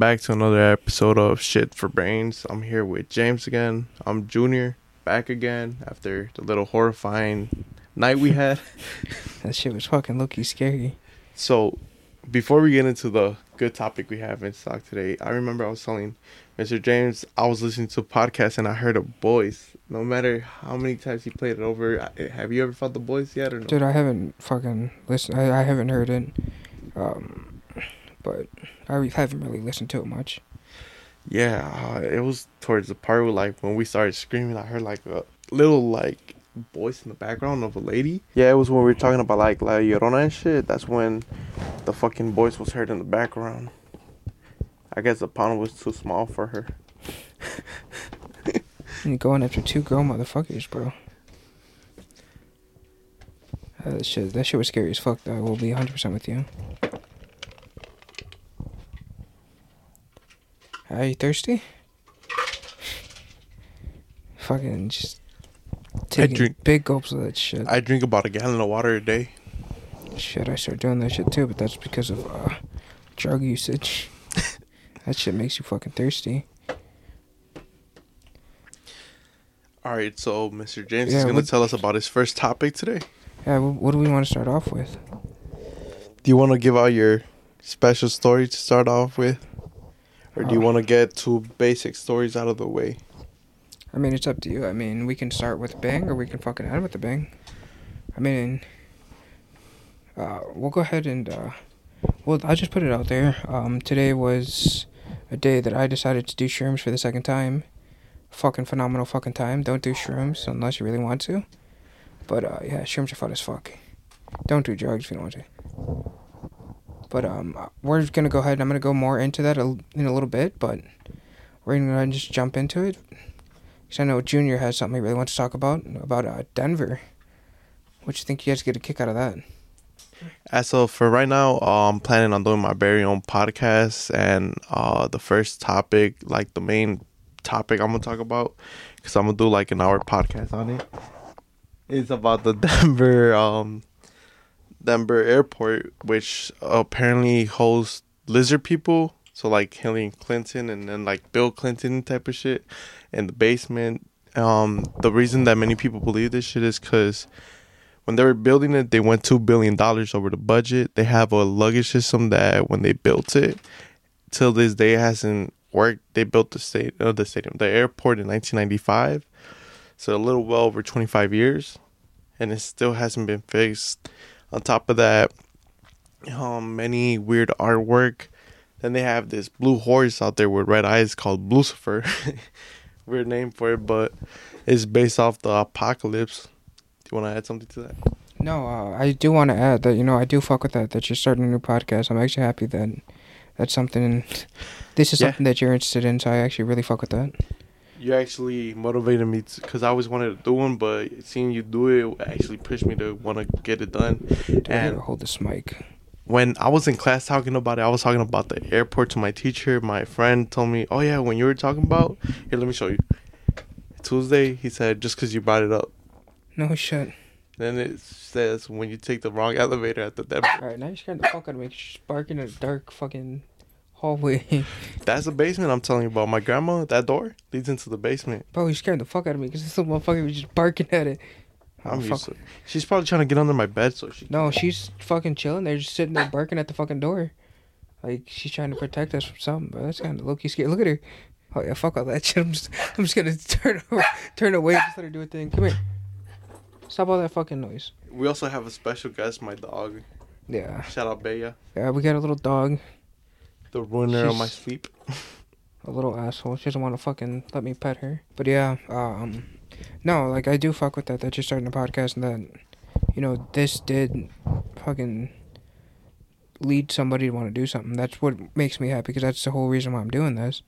back to another episode of Shit for Brains. I'm here with James again. I'm Junior, back again after the little horrifying night we had. That shit was fucking looky scary. So, before we get into the good topic we have in stock today, I remember I was telling Mr. James I was listening to a podcast and I heard a voice. No matter how many times he played it over, I- have you ever felt the voice yet or no? Dude, I haven't fucking listened. I, I haven't heard it. Um, but I re- haven't really listened to it much. Yeah, uh, it was towards the part where like when we started screaming, I heard like a little like voice in the background of a lady. Yeah, it was when we were talking about like La Llorona and shit. That's when the fucking voice was heard in the background. I guess the pond was too small for her. And going after two girl motherfuckers, bro. Uh, that shit, that shit was scary as fuck. Though I will be 100 percent with you. Are you thirsty? Fucking just taking drink- big gulps of that shit. I drink about a gallon of water a day. Shit, I started doing that shit too, but that's because of uh, drug usage. that shit makes you fucking thirsty. All right, so Mr. James Yeah, is gonna tell us about his first topic today. Yeah, what do we want to start off with? Do you want to give out your special story to start off with, or do you Uh, want to get two basic stories out of the way? I mean, it's up to you. I mean, we can start with bang, or we can fucking end with the bang. I mean, uh, we'll go ahead and, uh, well, I just put it out there. Um, today was a day that I decided to do shrooms for the second time. Fucking phenomenal fucking time. Don't do shrooms unless you really want to. But, uh, yeah, shrooms are fun as fuck. Don't do drugs if you don't want to. But, um, we're gonna go ahead and I'm gonna go more into that in a little bit, but we're gonna go ahead and just jump into it. Because I know Junior has something he really wants to talk about, about uh, Denver. What do you think you guys get a kick out of that? As of for right now, uh, I'm planning on doing my very own podcast, and uh, the first topic, like the main topic I'm gonna talk about, because I'm gonna do like an hour podcast on it, is about the Denver, um, Denver airport, which apparently hosts lizard people. So like Hillary Clinton and then like Bill Clinton type of shit in the basement. Um, the reason that many people believe this shit is because when they were building it, they went two billion dollars over the budget. They have a luggage system that when they built it, till this day hasn't worked. They built the state, uh, the stadium, the airport in 1995, so a little well over 25 years, and it still hasn't been fixed. On top of that, um, many weird artwork. Then they have this blue horse out there with red eyes called Lucifer. weird name for it, but it's based off the apocalypse. Do you want to add something to that? No, uh, I do want to add that, you know, I do fuck with that, that you're starting a new podcast. I'm actually happy that that's something, this is Yeah. something that you're interested in, so I actually really fuck with that. You actually motivated me because I always wanted to do one, but seeing you do it actually pushed me to want to get it done. Dude, And- hold this mic. When I was in class talking about it, I was talking about the airport to my teacher. My friend told me, "Oh yeah, when you were talking about here, let me show you." Tuesday, he said, "Just because you brought it up." No shit. Then it says when you take the wrong elevator at the Denver. Alright, now you're scaring the fuck out of me. You're barking in a dark fucking hallway. That's the basement I'm telling you about. My grandma, that door leads into the basement. Bro, you're scaring the fuck out of me because this little motherfucker was just barking at it. Oh, I'm fuck. used to. She's probably trying to get under my bed so she. No, she's fucking chilling there, just sitting there barking at the fucking door. Like she's trying to protect us from something, but that's kind of low key scary. Look at her. Oh yeah, fuck all that shit. I'm just, I'm just gonna turn over, turn away, just let her do a thing. Come here. Stop all that fucking noise. We also have a special guest, my dog. Yeah, Shout out Bella, yeah. We got a little dog, the ruiner of my sleep. a little asshole. She doesn't want to fucking let me pet her. But yeah, um, no, like I do fuck with that. That you're starting a podcast and that, you know, this did, fucking, lead somebody to want to do something. That's what makes me happy because that's the whole reason why I'm doing this.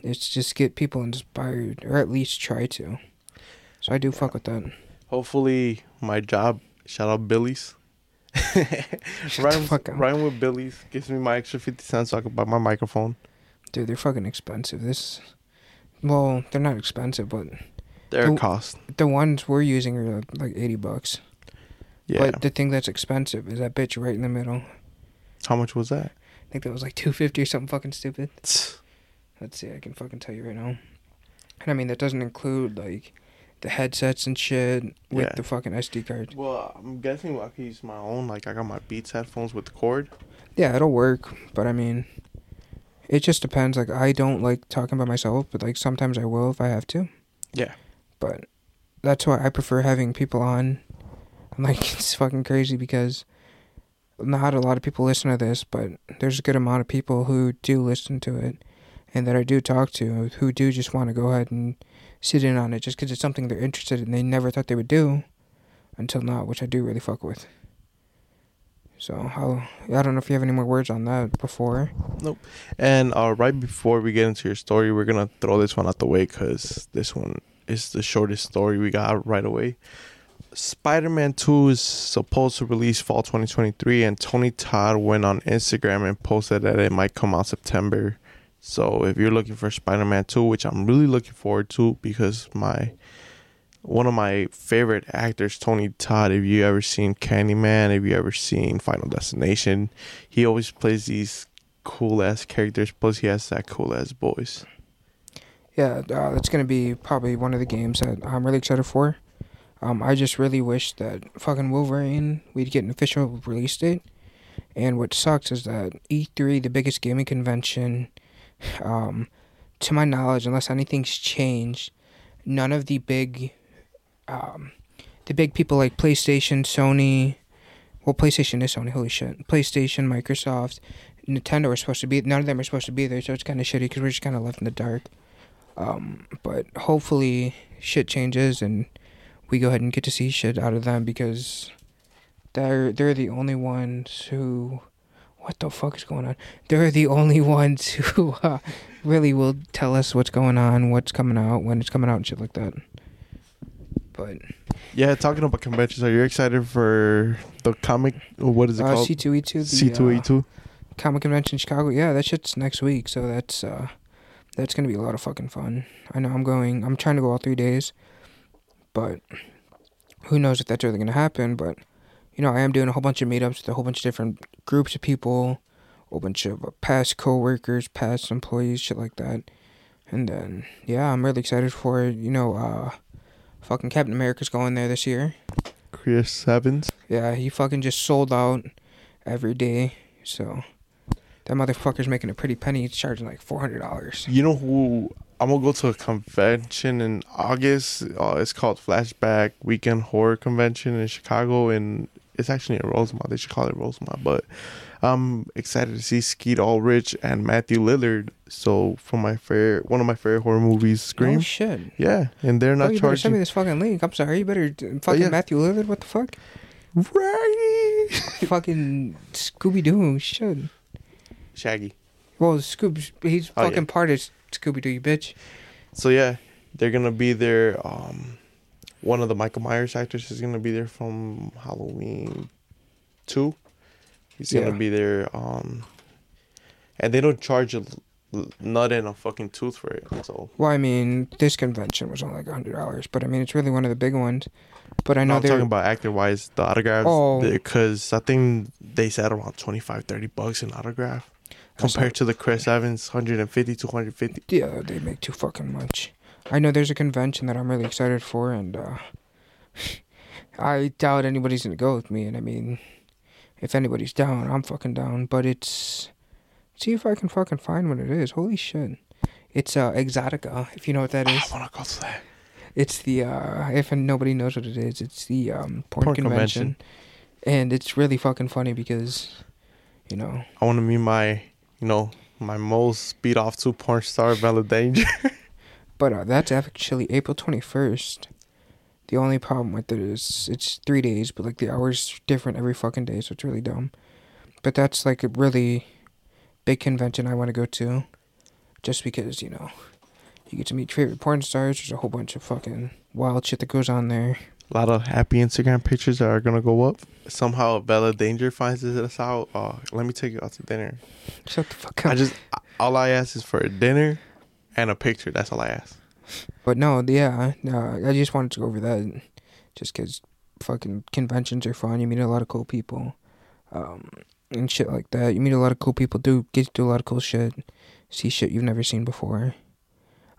It's just get people inspired, or at least try to. So I do fuck with that. Hopefully, my job. Shout out Billy's. The fuck up. with Billy's gives me my extra fifty cents so I can buy my microphone. Dude, they're fucking expensive. This, well, they're not expensive, but Their Oh. cost. the ones we're using are uh, like eighty bucks. Yeah. But the thing that's expensive is that bitch right in the middle. How much was that? I think that was like two fifty or something fucking stupid. Let's see, I can fucking tell you right now. And I mean that doesn't include like the headsets and shit with Yeah. the fucking SD card. Well, I'm guessing I can use my own. Like I got my Beats headphones with the cord. Yeah, it'll work, but I mean, it just depends. Like I don't like talking by myself, but like sometimes I will if I have to. Yeah. But that's why I prefer having people on. I'm like it's fucking crazy because not a lot of people listen to this, but there's a good amount of people who do listen to it, and that I do talk to who do just want to go ahead and sit in on it just because it's something they're interested in. They never thought they would do until now, which I do really fuck with. So I'll, I don't know if you have any more words on that before. Nope. And uh, right before we get into your story, we're gonna throw this one out the way because this one is the shortest story we got right away. Spider-Man 2 is supposed to release fall 2023, and Tony Todd went on Instagram and posted that it might come out September. So if you're looking for Spider-Man 2, which I'm really looking forward to because my one of my favorite actors, Tony Todd. If you ever seen Candyman, if you ever seen Final Destination, he always plays these cool ass characters. Plus, he has that cool ass voice. Yeah, uh, that's gonna be probably one of the games that I'm really excited for. Um, I just really wish that fucking Wolverine we'd get an official release date. And what sucks is that E3, the biggest gaming convention, um, to my knowledge, unless anything's changed, none of the big, um, the big people like PlayStation, Sony, well, PlayStation is Sony. Holy shit! PlayStation, Microsoft, Nintendo are supposed to be. None of them are supposed to be there, so it's kind of shitty because we're just kind of left in the dark. Um, but hopefully, shit changes and we go ahead and get to see shit out of them because they're they're the only ones who. What the fuck is going on? They're the only ones who uh, really will tell us what's going on, what's coming out, when it's coming out, and shit like that. But Yeah, talking about conventions, are you excited for the comic? What is it uh, called? C two E two, C two E two. Comic Convention in Chicago. Yeah, that shit's next week, so that's uh that's gonna be a lot of fucking fun. I know I'm going I'm trying to go all three days. But who knows if that's really gonna happen, but you know, I am doing a whole bunch of meetups with a whole bunch of different groups of people, a whole bunch of uh, past coworkers, past employees, shit like that. And then yeah, I'm really excited for it. You know, uh fucking Captain America's going there this year. Chris Evans. Yeah, he fucking just sold out every day. So that motherfucker's making a pretty penny. He's charging like four hundred dollars. You know who? I'm gonna go to a convention in August. Uh, it's called Flashback Weekend Horror Convention in Chicago, and it's actually in Rosemont. They should call it Rosemont, but I'm excited to see Skeet Ulrich and Matthew Lillard. So from my fair, one of my favorite horror movies, Scream. Oh shit! yeah, and they're Oh, not you better send me this fucking link. I'm sorry. You better fucking yeah. Matthew Lillard. What the fuck? Right. fucking Scooby Doo. Shit. Shaggy. Well, Scoob. He's Oh, yeah. fucking part of Scooby Doo. You bitch. So yeah, they're gonna be there. Um, one of the Michael Myers actors is gonna be there from Halloween two. He's Yeah. gonna be there. Um, and they don't charge a nut and a fucking tooth for it. So Well, I mean, this convention was only like hundred dollars, but I mean, it's really one of the big ones. But I know am they're talking about actor wise, the autographs. Oh. because I think they said around 25, 30 bucks an autograph compared to the Chris Evans 150, 250. Yeah, they make too fucking much. I know there's a convention that I'm really excited for, and uh, I doubt anybody's gonna go with me. And I mean, if anybody's down, I'm fucking down. But it's see if I can fucking find what it is. Holy shit! It's uh Exxxotica, if you know what that is. I wanna go to that. It's the uh if nobody knows what it is, it's the um porn, Porn convention. And it's really fucking funny because you know, I want to meet my, you know, my most speed off to porn star, Bella Danger. but uh, that's actually April 21st. The only problem with it is it's 3 days, but like the hours different every fucking day, so it's really dumb. But that's like a really big convention I want to go to just because, you know, you get to meet favorite porn stars. There's a whole bunch of fucking wild shit that goes on there. A lot of happy Instagram pictures that are gonna go up. Somehow Bella Danger finds us out. Uh, let me take you out to dinner. Shut the fuck up. I just all I ask is for a dinner and a picture. That's all I ask. But no, yeah, uh, I just wanted to go over that, just because fucking conventions are fun. You meet a lot of cool people. Um, and shit like that. You meet a lot of cool people. Do get to do a lot of cool shit. See shit you've never seen before.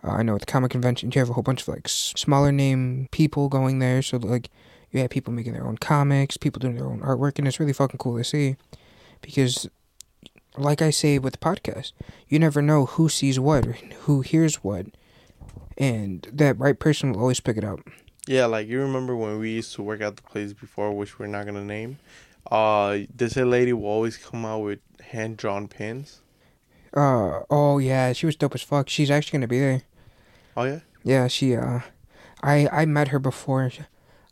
Uh, I know at the comic convention you have a whole bunch of like smaller name people going there. So like you have people making their own comics, people doing their own artwork, and it's really fucking cool to see. Because, like I say with the podcast, you never know who sees what, or who hears what, and that right person will always pick it up. Yeah, like you remember when we used to work at the place before, which we're not gonna name. Uh, this lady will always come out with hand drawn pins. Uh oh yeah, she was dope as fuck. She's actually gonna be there. Oh yeah. Yeah, she uh, I I met her before.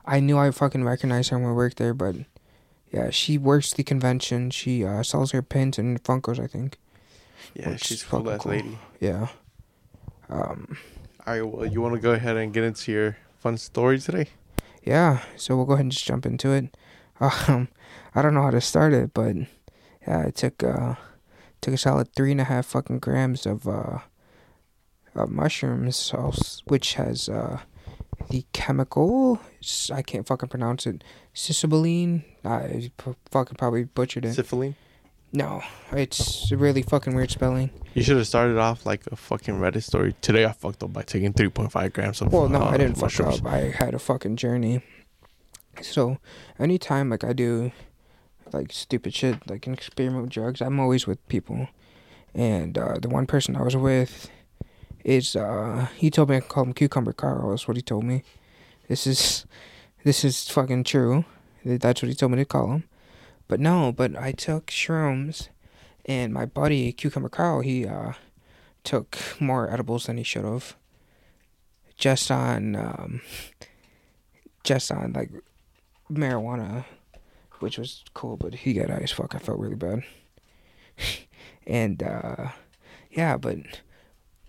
I knew I fucking recognized her when we worked there, but yeah, she works the convention. She uh sells her pins and Funkos, I think. Yeah, Which she's cool-ass cool. lady. Yeah. Um. All right, well, you want to go ahead and get into your fun story today? Yeah. So we'll go ahead and just jump into it. Um, I don't know how to start it, but yeah, I took uh took a solid three and a half fucking grams of uh, uh mushrooms, sauce, which has uh the chemical I can't fucking pronounce it. Cisabalene. I p- fucking probably butchered it. Syphiline. No, it's a really fucking weird spelling. You should have started off like a fucking Reddit story. Today I fucked up by taking 3.5 grams of Well, no, uh, I didn't fuck mushrooms. up. I had a fucking journey. So, anytime like I do like stupid shit, like an experiment with drugs, I'm always with people. And uh, the one person I was with is uh he told me I could call him Cucumber Carl. That's what he told me. This is this is fucking true. That's what he told me to call him. But no, but I took shrooms, and my buddy Cucumber Carl he uh took more edibles than he should have. Just on um, just on like marijuana, which was cool, but he got high as fuck. I felt really bad. and uh yeah, but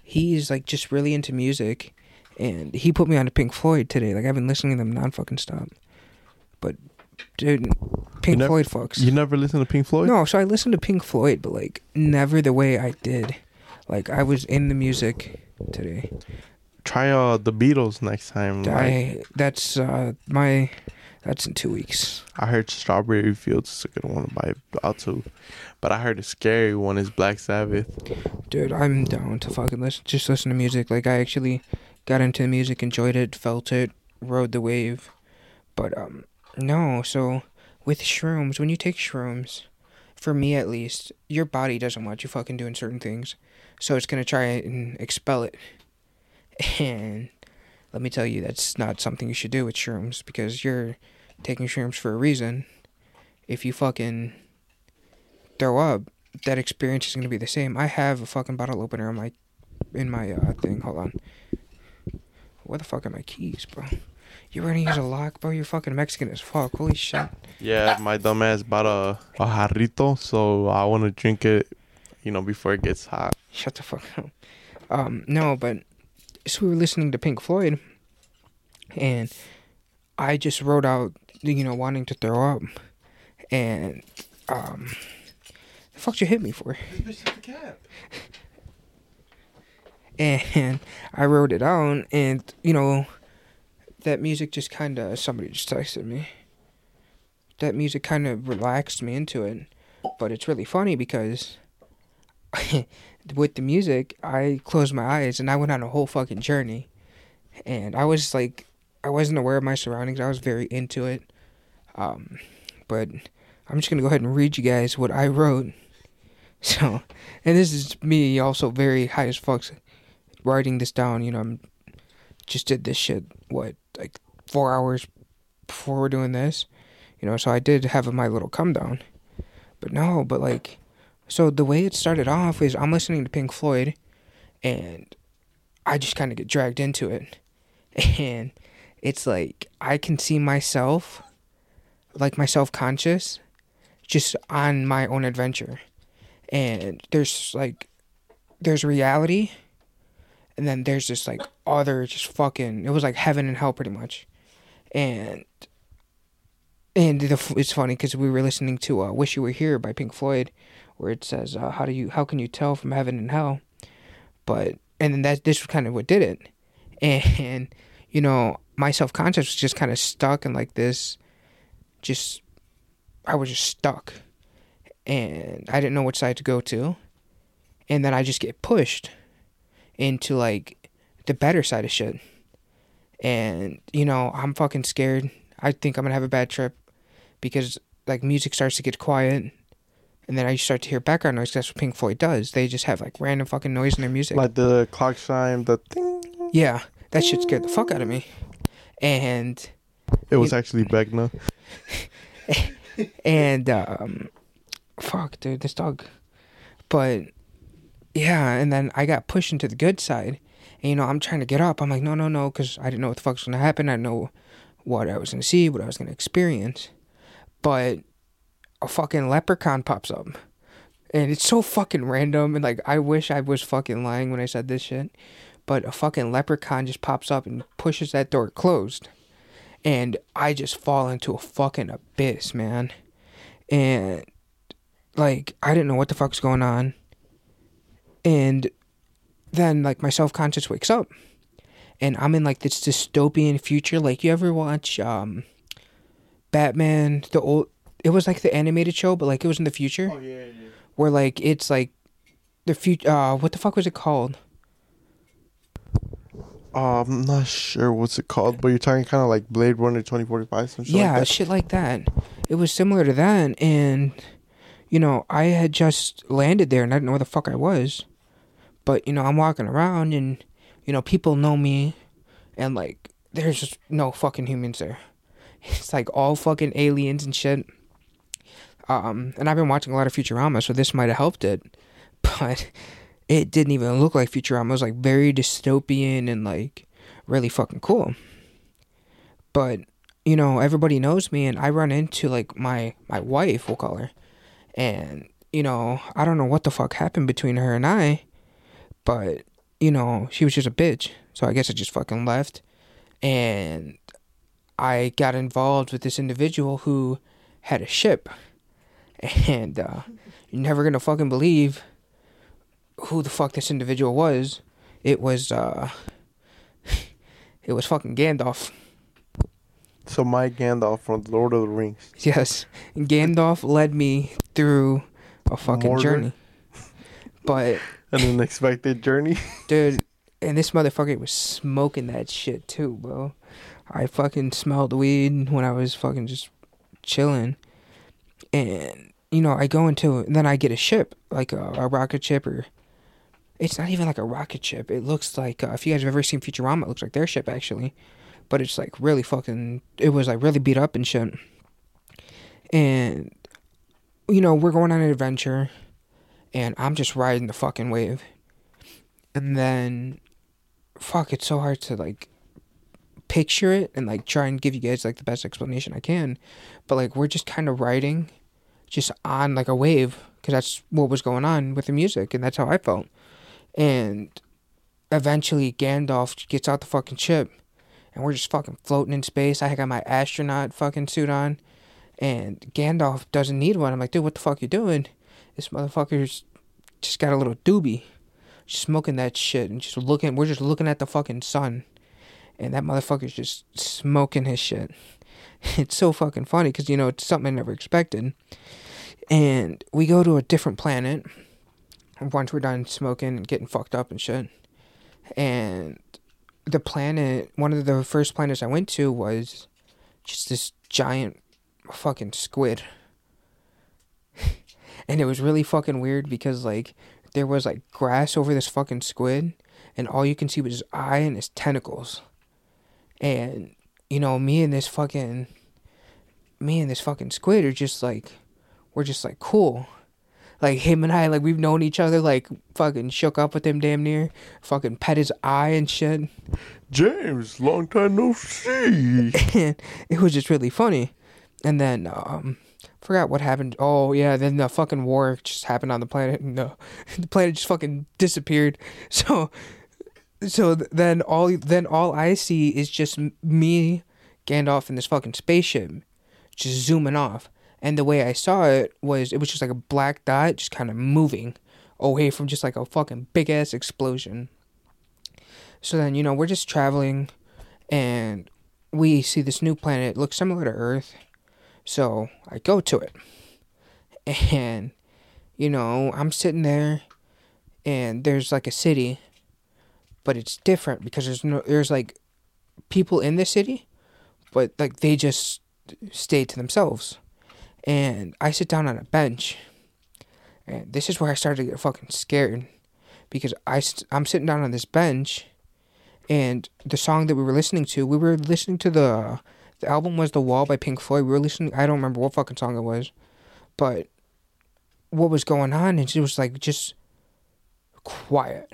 he's like just really into music and he put me on to Pink Floyd today. Like I've been listening to them non fucking stop. But dude Pink never- Floyd fucks. You never listen to Pink Floyd? No, so I listened to Pink Floyd, but like never the way I did. Like I was in the music today. Try uh the Beatles next time. Like, I that's uh my that's in two weeks. I heard Strawberry Fields is a good one to buy out to, but I heard a scary one is Black Sabbath. Dude, I'm down to fucking listen just listen to music. Like I actually got into the music, enjoyed it, felt it, rode the wave. But um no, so with shrooms, when you take shrooms, for me at least, your body doesn't want you fucking doing certain things. So it's gonna try and expel it. And let me tell you, that's not something you should do with shrooms because you're taking shrooms for a reason. If you fucking throw up, that experience is gonna be the same. I have a fucking bottle opener in my in my uh, thing. Hold on. Where the fuck are my keys, bro? You ready to use a lock, bro? You're fucking Mexican as fuck. Holy shit. Yeah, my dumbass bought a, a jarrito, so I want to drink it, you know, before it gets hot. Shut the fuck up. Um, no, but so we were listening to Pink Floyd, and I just wrote out, you know, wanting to throw up, and um, the fuck you hit me for? and I wrote it down, and you know, that music just kind of somebody just texted me. That music kind of relaxed me into it, but it's really funny because with the music, I closed my eyes and I went on a whole fucking journey, and I was like, I wasn't aware of my surroundings. I was very into it, um, but I'm just gonna go ahead and read you guys what I wrote. So, and this is me also very high as fuck writing this down. You know, I'm just did this shit what like four hours before we're doing this. You know, so I did have my little come down, but no, but like, so the way it started off is I'm listening to Pink Floyd, and I just kind of get dragged into it, and it's like I can see myself, like my self conscious, just on my own adventure, and there's like, there's reality, and then there's just like other just fucking it was like heaven and hell pretty much, and. And the, it's funny because we were listening to uh, "Wish You Were Here" by Pink Floyd, where it says, uh, "How do you? How can you tell from heaven and hell?" But and then that this was kind of what did it, and you know my self conscious was just kind of stuck in like this, just I was just stuck, and I didn't know which side to go to, and then I just get pushed into like the better side of shit, and you know I'm fucking scared. I think I'm gonna have a bad trip because like music starts to get quiet. And then I start to hear background noise. That's what Pink Floyd does. They just have like random fucking noise in their music. Like the clock chime, the thing. Yeah, that shit scared the fuck out of me. And It was actually Vecna. and um fuck dude, this dog. But yeah, and then I got pushed into the good side. And you know, I'm trying to get up. I'm like, no, no, no, because I didn't know what the fuck's gonna happen. I didn't know what I was gonna see, what I was gonna experience. But a fucking leprechaun pops up. And it's so fucking random and like I wish I was fucking lying when I said this shit. But a fucking leprechaun just pops up and pushes that door closed. And I just fall into a fucking abyss, man. And like I didn't know what the fuck's going on. And then like my self conscious wakes up. And I'm in like this dystopian future. Like you ever watch um Batman, the old it was like the animated show, but like it was in the future. Oh, yeah, yeah. Where like it's like the future uh what the fuck was it called? Uh, I'm not sure what's it called, but you're talking kind of like Blade Runner 2045, some shit yeah, like that. shit like that. It was similar to that, and you know, I had just landed there and I didn't know where the fuck I was. But you know, I'm walking around and you know, people know me, and like, there's just no fucking humans there. It's like all fucking aliens and shit. Um, and I've been watching a lot of Futurama, so this might have helped it, but it didn't even look like Futurama. It was like very dystopian and like really fucking cool. But you know, everybody knows me, and I run into like my my wife, we'll call her, and you know, I don't know what the fuck happened between her and I, but you know, she was just a bitch. So I guess I just fucking left, and I got involved with this individual who had a ship, and uh, you're never gonna fucking believe who the fuck this individual was. It was uh, it was fucking Gandalf. So my Gandalf from the Lord of the Rings. Yes, Gandalf led me through a fucking Mordor? journey. But An unexpected journey. dude, and this motherfucker was smoking that shit too, bro. I fucking smelled weed when I was fucking just chilling, and you know I go into then I get a ship like a, a rocket ship or. It's not even like a rocket ship. It looks like uh, if you guys have ever seen Futurama, it looks like their ship actually, but it's like really fucking. It was like really beat up and shit. And you know we're going on an adventure, and I'm just riding the fucking wave, and then fuck, it's so hard to like picture it and like try and give you guys like the best explanation I can. But like we're just kind of riding just on like a wave because that's what was going on with the music and that's how I felt. And eventually Gandalf gets out the fucking ship. And we're just fucking floating in space. I got my astronaut fucking suit on. And Gandalf doesn't need one. I'm like, dude, what the fuck you doing? This motherfucker's just got a little doobie. Just smoking that shit and just looking we're just looking at the fucking sun. And that motherfucker's just smoking his shit. It's so fucking funny because you know it's something i never expected. And we go to a different planet once we're done smoking and getting fucked up and shit. And the planet one of the first planets i went to was just this giant fucking squid. And it was really fucking weird because like there was like grass over this fucking squid and all you can see was his eye and his tentacles. And you know me and this fucking me and this fucking squid are just like we're just like cool like him and i like we've known each other like fucking shook up with him damn near. Fucking pet his eye and shit. James, long time no see. and it was just really funny. And then um forgot what happened. Oh yeah then the fucking war just happened on the planet. And the, the planet just fucking disappeared. So so then all then all i see is just me gandalf in this fucking spaceship just zooming off and the way i saw it was it was just like a black dot just kind of moving away from just like a fucking big ass explosion so then you know we're just traveling and we see this new planet it looks similar to earth so I go to it. And you know, I'm sitting there and there's like a city, but it's different because there's no there's like people in the city, but like they just stay to themselves. And I sit down on a bench. And this is where I started to get fucking scared because I I'm sitting down on this bench and the song that we were listening to, we were listening to the the album was The Wall by Pink Floyd. We were listening I don't remember what fucking song it was, but what was going on and it was like just quiet.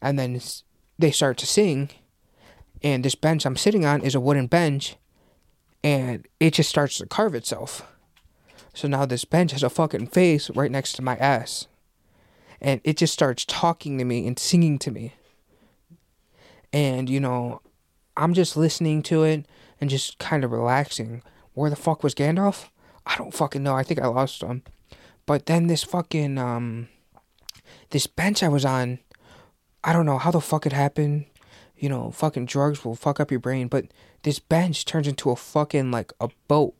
And then they start to sing and this bench I'm sitting on is a wooden bench and it just starts to carve itself. So now this bench has a fucking face right next to my ass. And it just starts talking to me and singing to me. And, you know, I'm just listening to it and just kind of relaxing. Where the fuck was Gandalf? I don't fucking know. I think I lost him. But then this fucking, um, this bench I was on, I don't know how the fuck it happened. You know, fucking drugs will fuck up your brain. But this bench turns into a fucking, like, a boat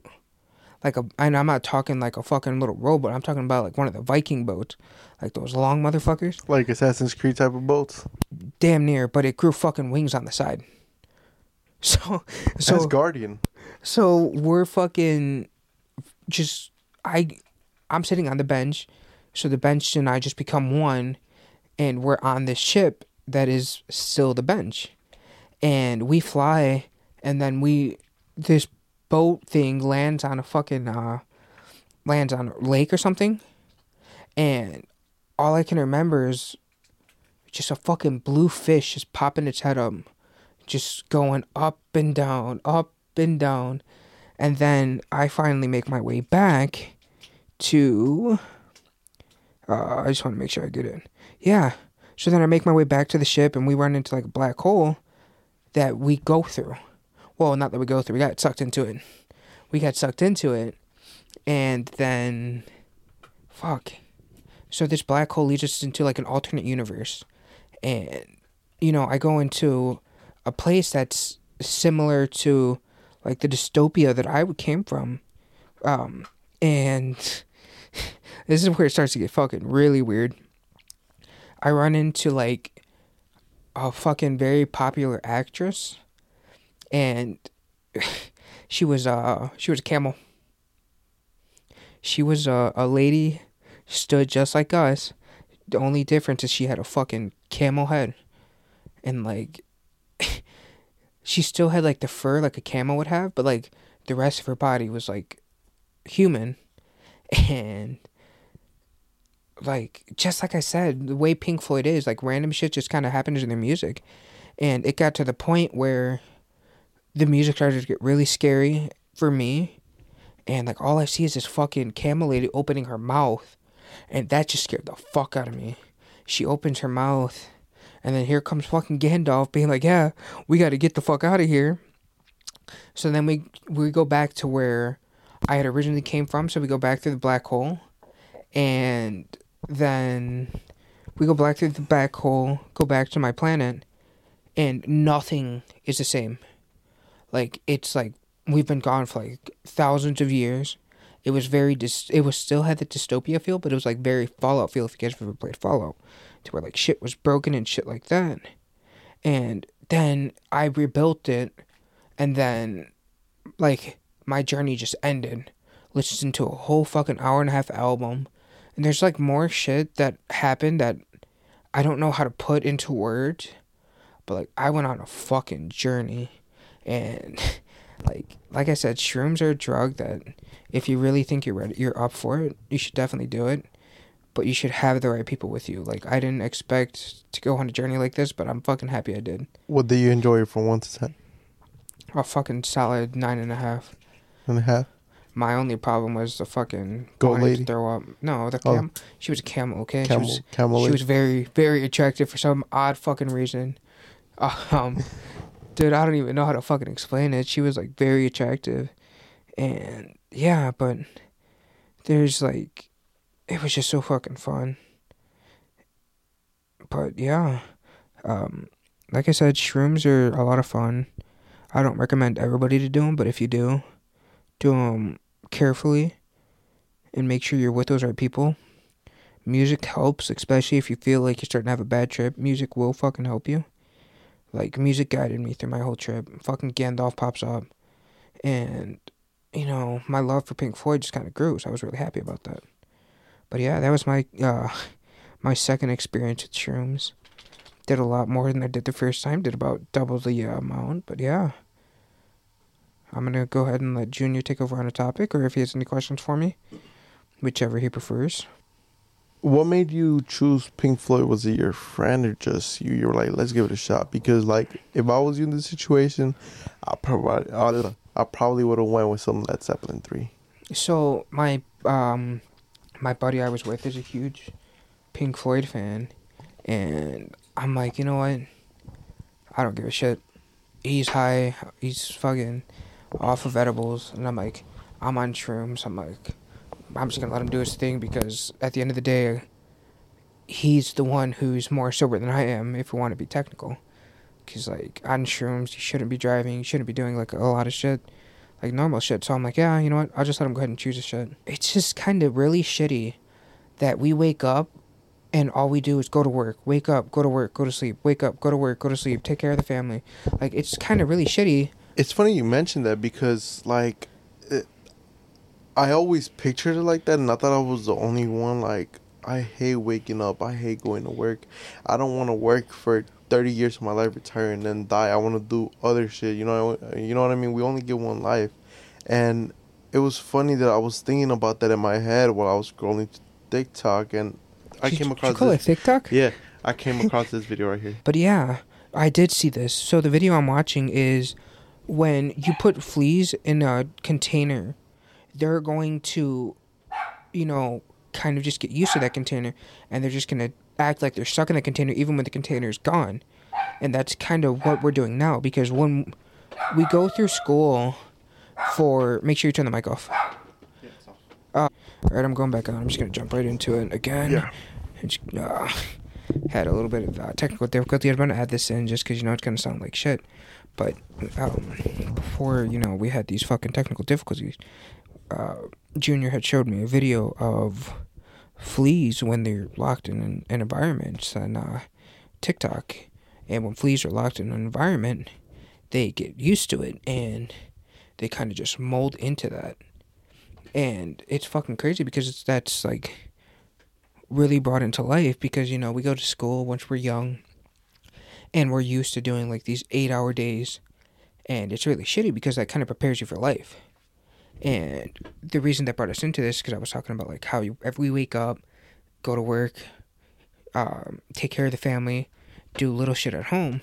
like a and I'm not talking like a fucking little rowboat. I'm talking about like one of the Viking boats, like those long motherfuckers. Like Assassin's Creed type of boats. Damn near, but it grew fucking wings on the side. So so Guardian. so we're fucking just I I'm sitting on the bench, so the bench and I just become one, and we're on this ship that is still the bench, and we fly, and then we this boat thing lands on a fucking uh lands on a lake or something, and all I can remember is just a fucking blue fish just popping its head up, just going up and down, up and down. And then I finally make my way back to. Uh, I just want to make sure I get it. Yeah. So then I make my way back to the ship and we run into like a black hole that we go through. Well, not that we go through, we got sucked into it. We got sucked into it. And then. Fuck. So this black hole leads us into like an alternate universe. And, you know, I go into a place that's similar to like the dystopia that I came from. Um, and this is where it starts to get fucking really weird. I run into like a fucking very popular actress and she was uh she was a camel. She was a, a lady stood just like us. The only difference is she had a fucking camel head. And like she still had like the fur like a camel would have, but like the rest of her body was like human. And like just like I said, the way Pink Floyd is, like random shit just kind of happens in their music. And it got to the point where the music started to get really scary for me. And like all I see is this fucking camel lady opening her mouth. And that just scared the fuck out of me. She opens her mouth and then here comes fucking Gandalf being like, "Yeah, we got to get the fuck out of here." So then we we go back to where I had originally came from. So we go back through the black hole, and then we go back through the black hole, go back to my planet, and nothing is the same. Like it's like we've been gone for like thousands of years. It was very dis- it was still had the dystopia feel, but it was like very Fallout feel if you guys have ever played Fallout to where like shit was broken and shit like that. And then I rebuilt it and then like my journey just ended. Listened to a whole fucking hour and a half album. And there's like more shit that happened that I don't know how to put into words. But like I went on a fucking journey and like like I said, shrooms are a drug that if you really think you're ready you're up for it, you should definitely do it but you should have the right people with you. Like I didn't expect to go on a journey like this, but I'm fucking happy I did. What do you enjoy from one to ten A fucking solid nine and a half. and a half? My only problem was the fucking Goat lady? Throw up. No, the Oh. She was a camel. Okay, Camel, she was. camel. She lady? was very, very attractive for some odd fucking reason. Um, dude, I don't even know how to fucking explain it. She was like very attractive, and yeah, but there's like, it was just so fucking fun. But yeah, um, like I said, shrooms are a lot of fun. I don't recommend everybody to do them, but if you do, do them carefully and make sure you're with those right people. music helps, especially if you feel like you're starting to have a bad trip. Music will fucking help you. Like music guided me through my whole trip. Fucking Gandalf pops up, and you know my love for Pink Floyd just kind of grew. So I was really happy about that. But yeah, that was my uh, my second experience with shrooms. Did a lot more than I did the first time. Did about double the uh, amount. But yeah, I'm gonna go ahead and let Junior take over on a topic, or if he has any questions for me, whichever he prefers. What made you choose Pink Floyd? Was it your friend or just you? You were like, let's give it a shot. Because like, if I was you in this situation, I probably I probably would have went with some Led Zeppelin three. So my um my buddy I was with is a huge Pink Floyd fan, and I'm like, you know what? I don't give a shit. He's high. He's fucking off of edibles, and I'm like, I'm on shrooms. I'm like, I'm just gonna let him do his thing because at the end of the day, he's the one who's more sober than I am. If we want to be technical, because like on shrooms, you shouldn't be driving. You shouldn't be doing like a lot of shit, like normal shit. So I'm like, yeah, you know what? I'll just let him go ahead and choose his shit. It's just kind of really shitty that we wake up and all we do is go to work, wake up, go to work, go to sleep, wake up, go to work, go to sleep, take care of the family. Like it's kind of really shitty. It's funny you mentioned that because like I always pictured it like that, and I thought I was the only one. Like I hate waking up. I hate going to work. I don't want to work for thirty years of my life, retire, and then die. I want to do other shit. You know, you know what I mean. We only get one life, and it was funny that I was thinking about that in my head while I was scrolling TikTok, and I Did came across did you call this. it TikTok? Yeah, I came across this video right here. But yeah, I did see this. So the video I'm watching is when you put fleas in a container, they're going to, you know, kind of just get used to that container and they're just going to act like they're stuck in the container even when the container is gone. And that's kind of what we're doing now because when we go through school for make sure you turn the mic off. Uh, all right, I'm going back on. I'm just going to jump right into it again. Yeah. Uh, had a little bit of uh, technical difficulty. I'm gonna add this in just because you know it's gonna sound like shit. But um, before you know we had these fucking technical difficulties, uh, Junior had showed me a video of fleas when they're locked in an, an environment on uh, TikTok, and when fleas are locked in an environment, they get used to it and they kind of just mold into that, and it's fucking crazy because it's that's like really brought into life because you know we go to school once we're young and we're used to doing like these eight hour days and it's really shitty because that kind of prepares you for life and the reason that brought us into this because i was talking about like how you every we wake up go to work um, take care of the family do little shit at home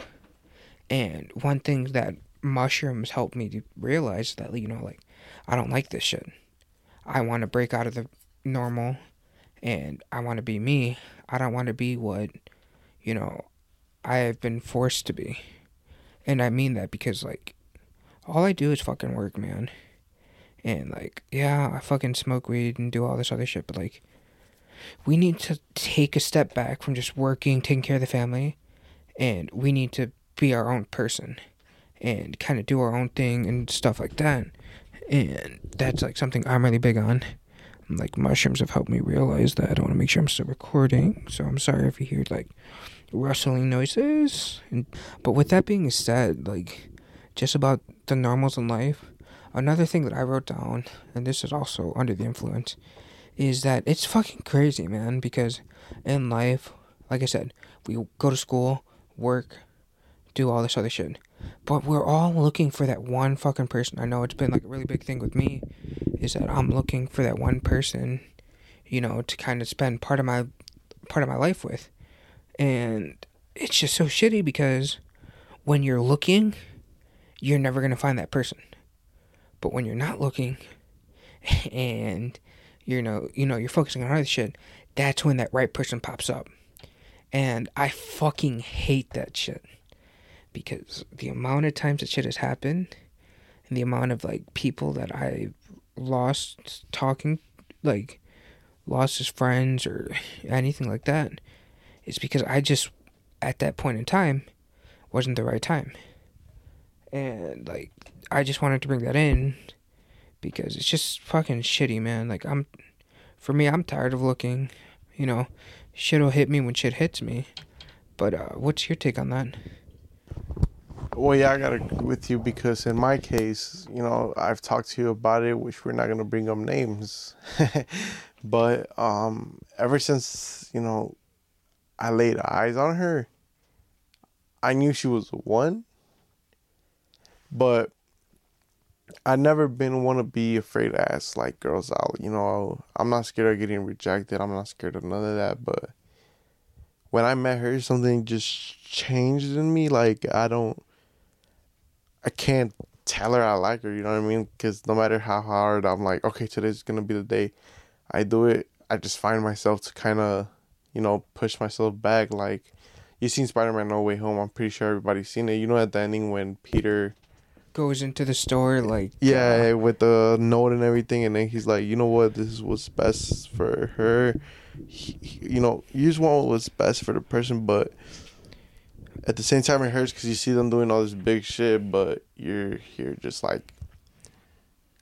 and one thing that mushrooms helped me to realize that you know like i don't like this shit i want to break out of the normal and I want to be me. I don't want to be what, you know, I have been forced to be. And I mean that because, like, all I do is fucking work, man. And, like, yeah, I fucking smoke weed and do all this other shit, but, like, we need to take a step back from just working, taking care of the family, and we need to be our own person and kind of do our own thing and stuff like that. And that's, like, something I'm really big on like mushrooms have helped me realize that. I want to make sure I'm still recording, so I'm sorry if you hear like rustling noises. And, but with that being said, like just about the normals in life, another thing that I wrote down, and this is also under the influence, is that it's fucking crazy, man. Because in life, like I said, we go to school, work, do all this other shit. But we're all looking for that one fucking person. I know it's been like a really big thing with me is that I'm looking for that one person, you know, to kind of spend part of my part of my life with. And it's just so shitty because when you're looking, you're never going to find that person. But when you're not looking and you know, you know, you're focusing on other shit, that's when that right person pops up. And I fucking hate that shit. Because the amount of times that shit has happened and the amount of like people that I've lost talking like lost as friends or anything like that is because I just at that point in time wasn't the right time. And like I just wanted to bring that in because it's just fucking shitty, man. Like I'm for me I'm tired of looking, you know, shit'll hit me when shit hits me. But uh, what's your take on that? Well, yeah, I gotta agree with you because in my case, you know, I've talked to you about it, which we're not gonna bring up names, but um, ever since you know, I laid eyes on her, I knew she was one. But I never been one to be afraid to ask like girls out. You know, I'm not scared of getting rejected. I'm not scared of none of that. But when I met her, something just changed in me. Like I don't, I can't tell her I like her. You know what I mean? Because no matter how hard I'm like, okay, today's gonna be the day. I do it. I just find myself to kind of, you know, push myself back. Like you seen Spider Man No Way Home. I'm pretty sure everybody's seen it. You know at the ending when Peter Goes into the store like yeah, with the note and everything, and then he's like, you know what, this is what's best for her. He, he- you know, you just want what's best for the person, but at the same time, it hurts because you see them doing all this big shit, but you're here just like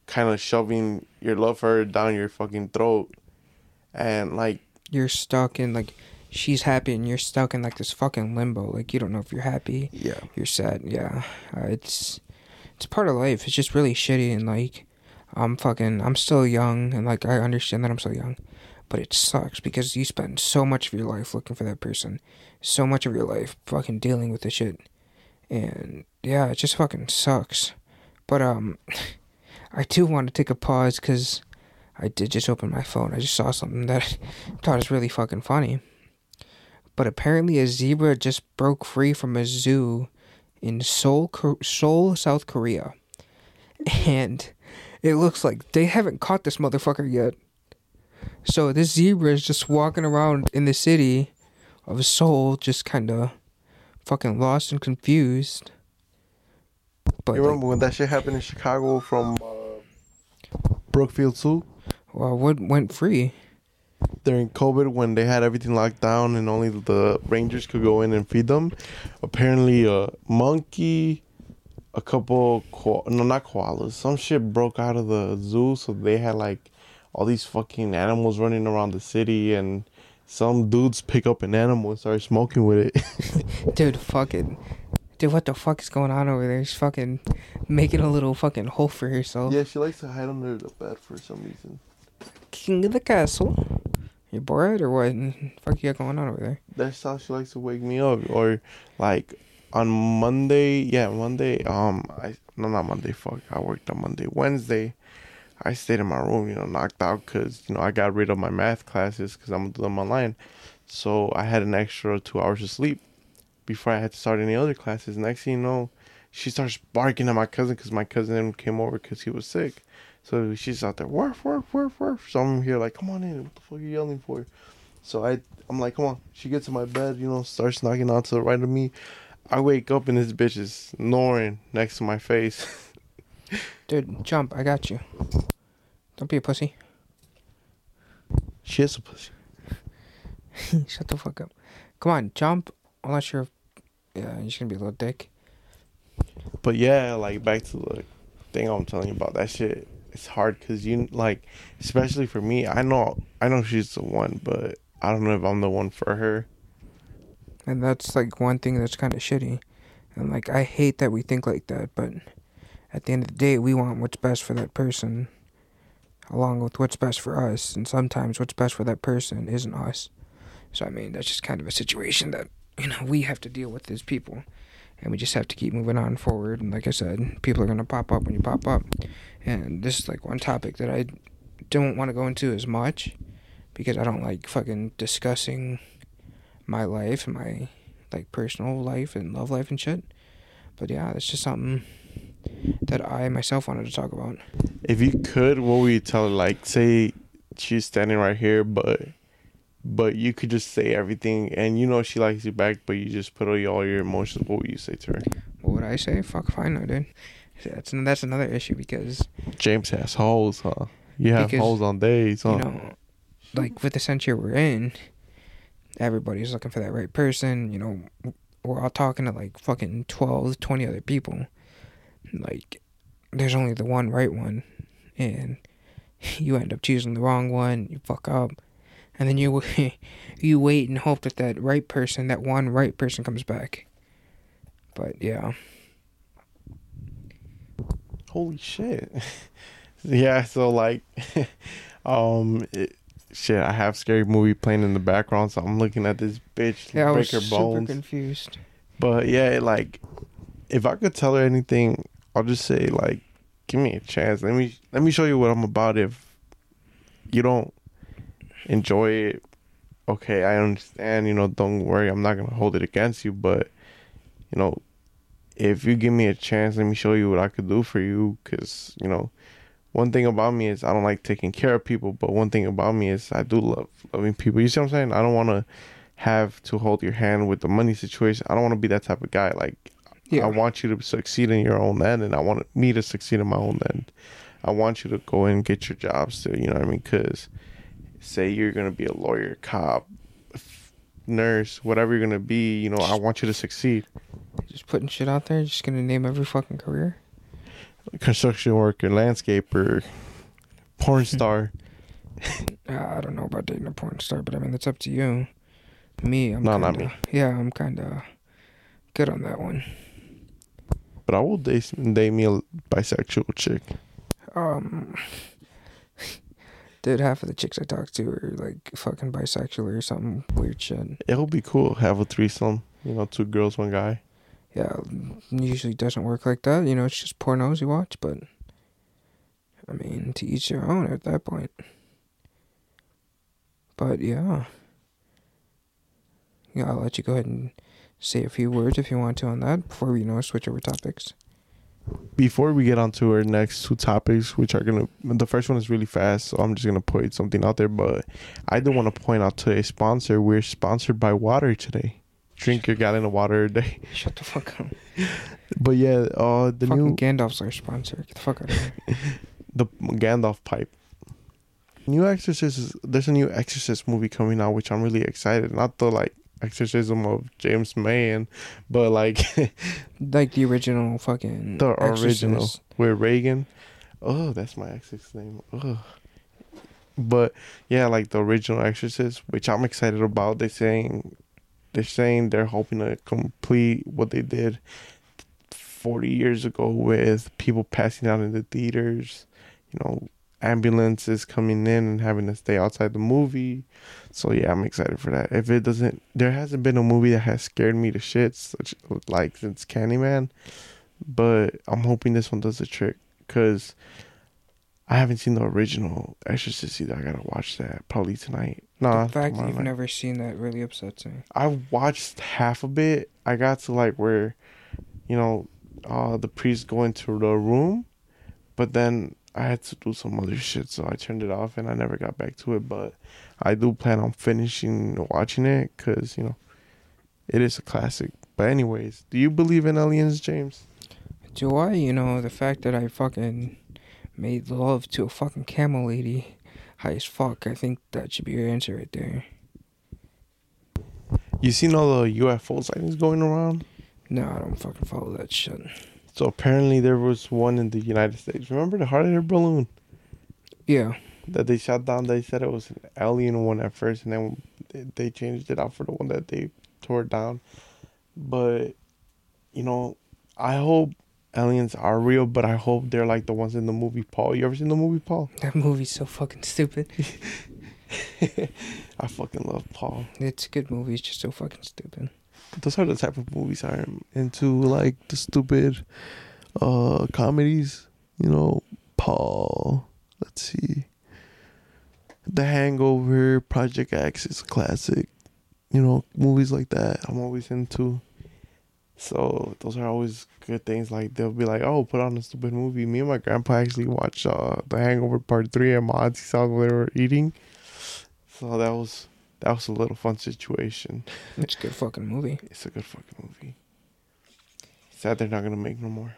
kind of shoving your love for her down your fucking throat, and like you're stuck in like she's happy and you're stuck in like this fucking limbo. Like you don't know if you're happy, yeah, you're sad. Yeah, uh, it's it's part of life. It's just really shitty and like I'm fucking I'm still young and like I understand that I'm so young, but it sucks because you spend so much of your life looking for that person, so much of your life fucking dealing with the shit, and yeah, it just fucking sucks. But um, I do want to take a pause because I did just open my phone. I just saw something that I thought was really fucking funny. But apparently, a zebra just broke free from a zoo in Seoul, Seoul, South Korea, and it looks like they haven't caught this motherfucker yet. So this zebra is just walking around in the city of Seoul, just kind of fucking lost and confused. But you like, remember when that shit happened in Chicago from uh, Brookfield Zoo? well, what went free? During COVID when they had everything locked down and only the rangers could go in and feed them. Apparently, a monkey, a couple ko- no not koalas, some shit broke out of the zoo, so they had like all these fucking animals running around the city and. Some dudes pick up an animal and start smoking with it. Dude, fucking. Dude, what the fuck is going on over there? He's fucking making a little fucking hole for herself. yeah, she likes to hide under the bed for some reason. King of the castle. You bored or what? Fuck you got going on over there? That's how she likes to wake me up. Or like on Monday, yeah, Monday. Um, I no, not Monday. Fuck, I worked on Monday. Wednesday, I stayed in my room, you know, knocked out because you know I got rid of my math classes because I'm gonna do them online. So I had an extra two hours of sleep before I had to start any other classes. Next thing you know, she starts barking at my cousin because my cousin came over because he was sick. So she's out there, woof, woof, woof, woof. So I'm here like, come on in. What the fuck are you yelling for? So I, I'm like, come on. She gets in my bed, you know, starts knocking on to the right of me. I wake up and this bitch is snoring next to my face. Dude, jump. I got you. Don't be a pussy. she is a pussy. Shut the fuck up. Come on, jump. Unless you're. Yeah, you're just gonna be a little dick. But yeah, like back to the thing I'm telling you about that shit. It's hard because you like, especially for me. I know, I know she's the one, but I don't know if I'm the one for her. And that's like one thing that's kind of shitty. And like, I hate that we think like that, but at the end of the day, we want what's best for that person along with what's best for us. And sometimes what's best for that person isn't us. So, I mean, that's just kind of a situation that, you know, we have to deal with as people. And we just have to keep moving on forward. And like I said, people are to pop up when you pop up. And this is like one topic that I don't want to go into as much because I don't like fucking discussing my life and my like personal life and love life and shit. But yeah, it's just something that I myself wanted to talk about. If you could, what would you tell? Like, say she's standing right here, but but you could just say everything, and you know she likes you back, but you just put all your all your emotions. What would you say to her? What would I say? Fuck, fine, no, dude. That's that's another issue because James has holes, huh? You have Because, holes on days, huh? you know, like with the century we're in, everybody's looking for that right person. You know, we're all talking to like fucking 12, 20 other people. Like, there's only the one right one, and you end up choosing the wrong one. You fuck up, and then you you wait and hope that that right person, that one right person, comes back. But yeah, Holy shit. yeah, so like um it, shit, I have scary movie playing in the background, so I'm looking at this bitch yeah, I was break her super confused. But yeah, like if I could tell her anything, I'll just say like give me a chance. Let me let me show you what I'm about if you don't enjoy it. Okay, I understand, you know, don't worry, I'm not to hold it against you, but you know, if you give me a chance, let me show you what I could do for you cuz, you know, one thing about me is I don't like taking care of people, but one thing about me is I do love loving people. You see what I'm saying? I don't want to have to hold your hand with the money situation. I don't want to be that type of guy. Like Yeah. I want you to succeed in your own end, and I want me to succeed in my own end. I want you to go and get your jobs too. You know what I mean? Because say you're gonna be a lawyer, cop, f- nurse, whatever you're gonna be. You know, I want you to succeed. Just putting shit out there, just gonna name every fucking career. Construction worker, landscaper, porn star. Uh, I don't know about dating a porn star, but I mean that's up to you. Me, I'm No, kinda, not me. Yeah, I'm kind of good on that one. but I will date, date me a bisexual chick. Um, dude, half of the chicks I talk to are like fucking bisexual or something weird shit. It'll be cool. Have a threesome. You know, two girls, one guy. Yeah, usually doesn't work like that. You know, it's just pornos you watch, but I mean, to each their own at that point. But yeah, yeah, I'll let you go ahead and say a few words if you want to on that before we you know switch over topics. Before we get on to our next two topics, which are gonna the first one is really fast, so I'm just gonna put something out there. But I do want to point out to a sponsor. We're sponsored by water today. Drink your gallon of water a day. Shut the fuck up. But yeah, uh, the Fucking new Gandalf's our sponsor. Get the fuck out of here. the Gandalf pipe. New Exorcist. Is, there's a new Exorcist movie coming out, which I'm really excited. Not the like exorcism of James Mayan, but like Like the original fucking. the original Exorcist. with Reagan. Oh, that's my ex's name. Oh. But yeah, like the original Exorcist, which I'm excited about. They're saying they're saying they're hoping to complete what they did 40 years ago with people passing out in the theaters, you know, ambulances coming in and having to stay outside the movie. So yeah, I'm excited for that. If it doesn't, there hasn't been a movie that has scared me to shit, such like since Candyman but I'm hoping this one does the trick because I haven't seen the original Exorcist either. I gotta watch that probably tonight. No, the fact that you've night. never seen that really upsets me. I watched half of it. I got to like where, you know, uh, the priest go into the room, but then I had to do some other shit, so I turned it off and I never got back to it. But I do plan on finishing watching it because you know, it is a classic. But anyways, do you believe in aliens, James? Do I? You know, the fact that I fucking made love to a fucking camel lady high as fuck, I think that should be your answer right there. You seen all the UFO sightings going around? No, I don't fucking follow that shit. So apparently there was one in the United States. Remember the hot air balloon Yeah. that they shot down? They said it was an alien one at first, and then they- they changed it out for the one that they tore down. But you know, I hope aliens are real, but I hope they're like the ones in the movie Paul. You ever seen the movie Paul? That movie's so fucking stupid. I fucking love Paul. It's a good movie, it's just so fucking stupid. Those are the type of movies I'm into, like the stupid uh comedies. You know, Paul. Let's see. The Hangover, Project X is a classic. You know, movies like that I'm always into. So those are always good things. Like they'll be like, "Oh, put on a stupid movie." Me and my grandpa actually watched uh, The Hangover Part Three at my auntie's house while they were eating. So that was that was a little fun situation. It's a good fucking movie. It's a good fucking movie. Sad they're not gonna make no more.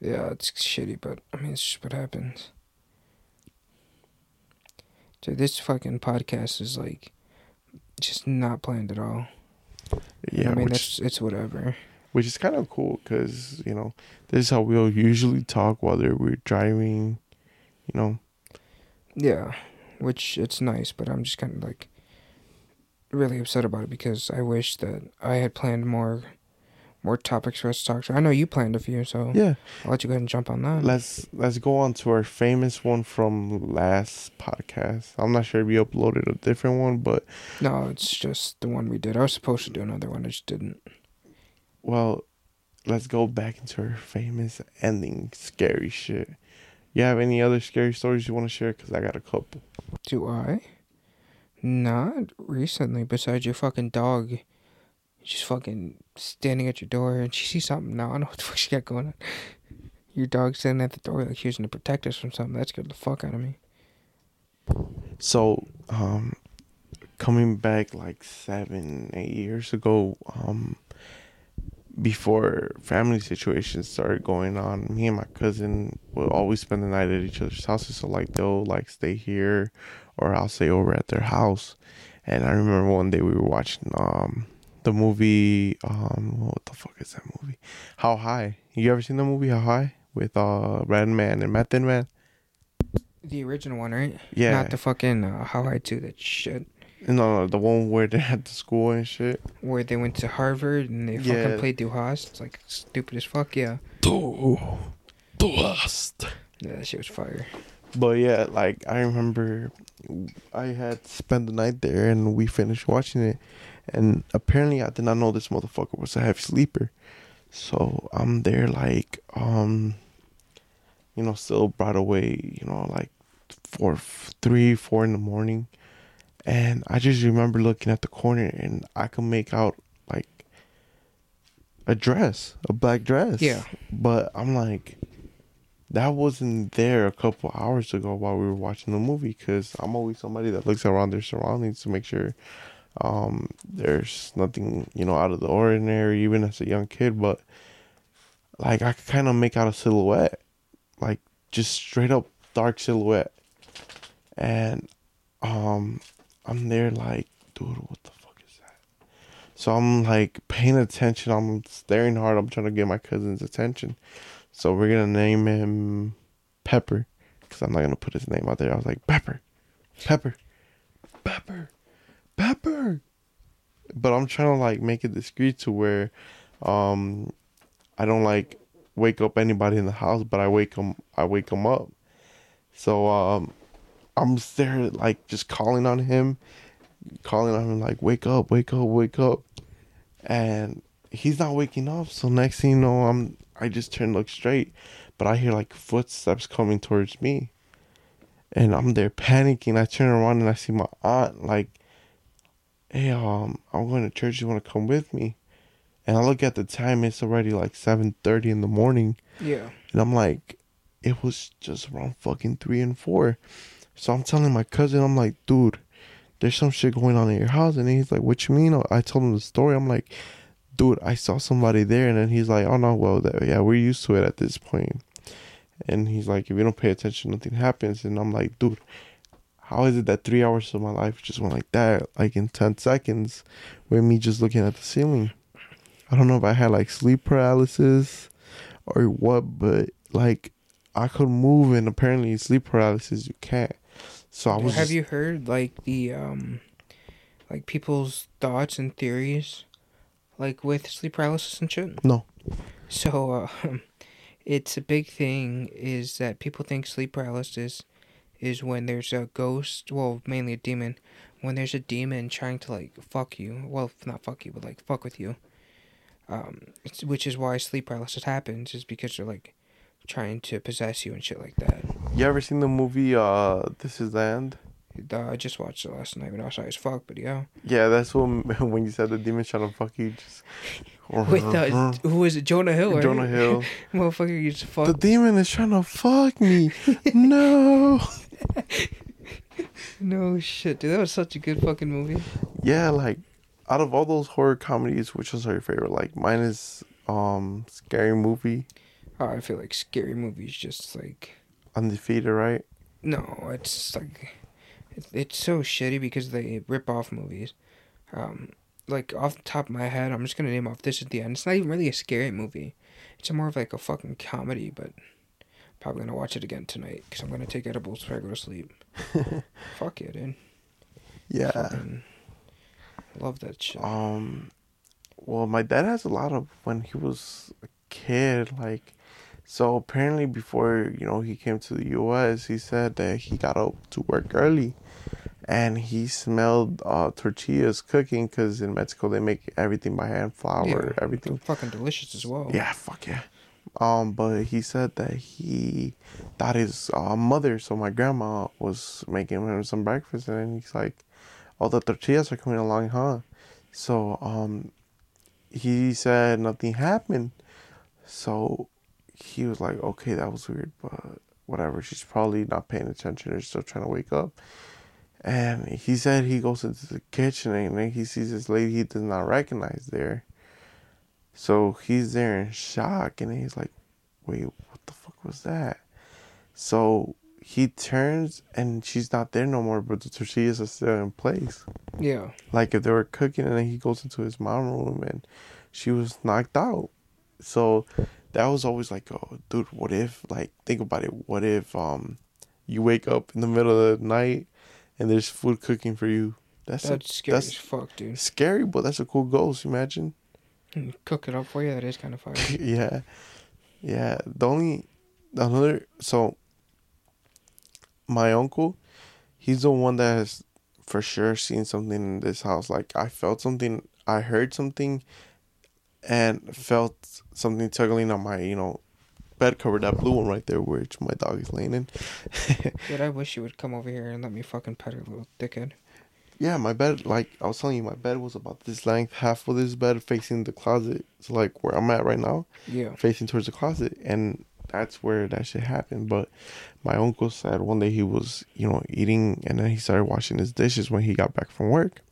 Yeah, it's shitty, but I mean, it's just what happens. Dude, this fucking podcast is like just not planned at all. Yeah, I mean, which, it's it's whatever. which is kind of cool because you know this is how we'll usually talk whether we're driving. You know, Yeah, which it's nice, but I'm just kind of like really upset about it because I wish that I had planned more more topics for us to talk to. I know you planned a few, so Yeah. I'll let you go ahead and jump on that. Let's let's go on to our famous one from last podcast. I'm not sure if you uploaded a different one, but no, it's just the one we did. I was supposed to do another one, I just didn't. well, let's go back into our famous ending scary shit. You have any other scary stories you want to share? Cause I got a couple. Do I? Not recently, besides your fucking dog. Just fucking standing at your door and she sees something. Now I don't know what the fuck she got going on. Your dog standing at the door like she was gonna protect us from something. That scared the fuck out of me. So, um, coming back like seven, eight years ago, um, before family situations started going on, me and my cousin would always spend the night at each other's houses. So, like, they'll like stay here, or I'll stay over at their house. And I remember one day we were watching um the movie um what the fuck is that movie? How High? You ever seen the movie How High with uh Redman and Method Man? The original one, right? Yeah. Not the fucking uh, How High Do That shit. No, no, the one where they had the school and shit. Where they went to Harvard and they fucking Yeah. played Du Hast. It's like stupid as fuck, yeah. Du, du hast. Yeah, that shit was fire. But yeah, like I remember I had spent the night there and we finished watching it. And apparently I did not know this motherfucker was a heavy sleeper. So I'm there like um you know, still brought away, you know, like four three, four in the morning. And I just remember looking at the corner and I could make out like a dress, a black dress. Yeah. But I'm like, that wasn't there a couple hours ago while we were watching the movie because I'm always somebody that looks around their surroundings to make sure um, there's nothing, you know, out of the ordinary, even as a young kid. But like, I could kind of make out a silhouette, like just straight up dark silhouette. And um, I'm there like, dude, what the fuck is that? So I'm like paying attention. I'm staring hard. I'm trying to get my cousin's attention. So we're gonna name him Pepper, because I'm not gonna put his name out there. I was like Pepper, Pepper, Pepper, Pepper. But I'm trying to like make it discreet to where, um, I don't like wake up anybody in the house, but I wake them. I wake them up. So um, I'm there like just calling on him, calling on him like wake up, wake up, wake up, and he's not waking up. So next thing you know, I'm I just turn look straight, but I hear like footsteps coming towards me, and I'm there panicking. I turn around and I see my aunt like, hey, um, I'm going to church. You want to come with me? And I look at the time; it's already like seven thirty in the morning. Yeah. And I'm like, it was just around fucking three and four. So I'm telling my cousin, I'm like, dude, there's some shit going on in your house. And he's like, what you mean? I told him the story. I'm like, dude, I saw somebody there. And then he's like, oh no, well, that, yeah, we're used to it at this point. And he's like, if you don't pay attention, nothing happens. And I'm like, dude, how is it that three hours of my life just went like that, like in 10 seconds, with me just looking at the ceiling? I don't know if I had like sleep paralysis or what, but like I could move, and apparently sleep paralysis you can't. So I was. Have just- you heard like the um like people's thoughts and theories like with sleep paralysis and shit? No. So uh, it's a big thing is that people think sleep paralysis is when there's a ghost, well, mainly a demon, when there's a demon trying to like fuck you. Well, not fuck you, but like fuck with you. Um, it's, which is why sleep paralysis happens is because they're like trying to possess you and shit like that. You ever seen the movie uh This Is the End? I just watched it last night when I was high as fuck, but yeah. Yeah, that's when when you said the demon trying to fuck you. Just With uh, who was it? Jonah Hill. Right? Jonah Hill. Motherfucker, you just fuck. The demon is trying to fuck me. no. No shit, dude. That was such a good fucking movie. Yeah, like out of all those horror comedies, which was your favorite? Like mine is um Scary Movie, Oh, I feel like scary movies just like Undefeated, right? no, it's like it's so shitty because they rip off movies. Um, like off the top of my head, I'm just gonna name off this at the end. It's not even really a scary movie. It's more of like a fucking comedy, but Probably gonna watch it again tonight because I'm gonna take edibles before I go to sleep. Fuck yeah, dude. Yeah. Fucking love that shit. Um, well, my dad has a lot of when he was a kid, like, so apparently before you know he came to the U.S., he said that he got up to work early, and he smelled uh, tortillas cooking because in Mexico they make everything by hand, flour, everything. Fucking delicious as well. Yeah, fuck yeah. Um, but he said that he thought his uh, mother, so my grandma, was making him some breakfast, and he's like, "Oh, the tortillas are coming along, huh?" So, um, he said nothing happened. So, he was like, "Okay, that was weird, but whatever. She's probably not paying attention or still trying to wake up." And he said he goes into the kitchen and then he sees this lady he does not recognize there. So he's there in shock and he's like, wait, what the fuck was that? So he turns and she's not there no more, but the tortillas are still in place. Yeah. Like if they were cooking and then he goes into his mom room and she was knocked out. So that was always like, oh, dude, what if, like, think about it. What if um you wake up in the middle of the night and there's food cooking for you? That's, That's a, scary that's as fuck, dude. scary, but that's a cool ghost. Imagine. Cook it up for you. That is kind of fire. yeah, yeah. The only another so my uncle, he's the one that has for sure seen something in this house. Like I felt something, I heard something, and felt something tugging on my you know bed cover, that blue one right there, which my dog is laying in. Dude, I wish you would come over here and let me fucking pet her little dickhead. yeah, my bed, like I was telling you, my bed was about this length, half of this bed facing the closet. So like where I'm at right now. Yeah. facing towards the closet and that's where that shit happened but my uncle said one day he was you know eating and then he started washing his dishes when he got back from work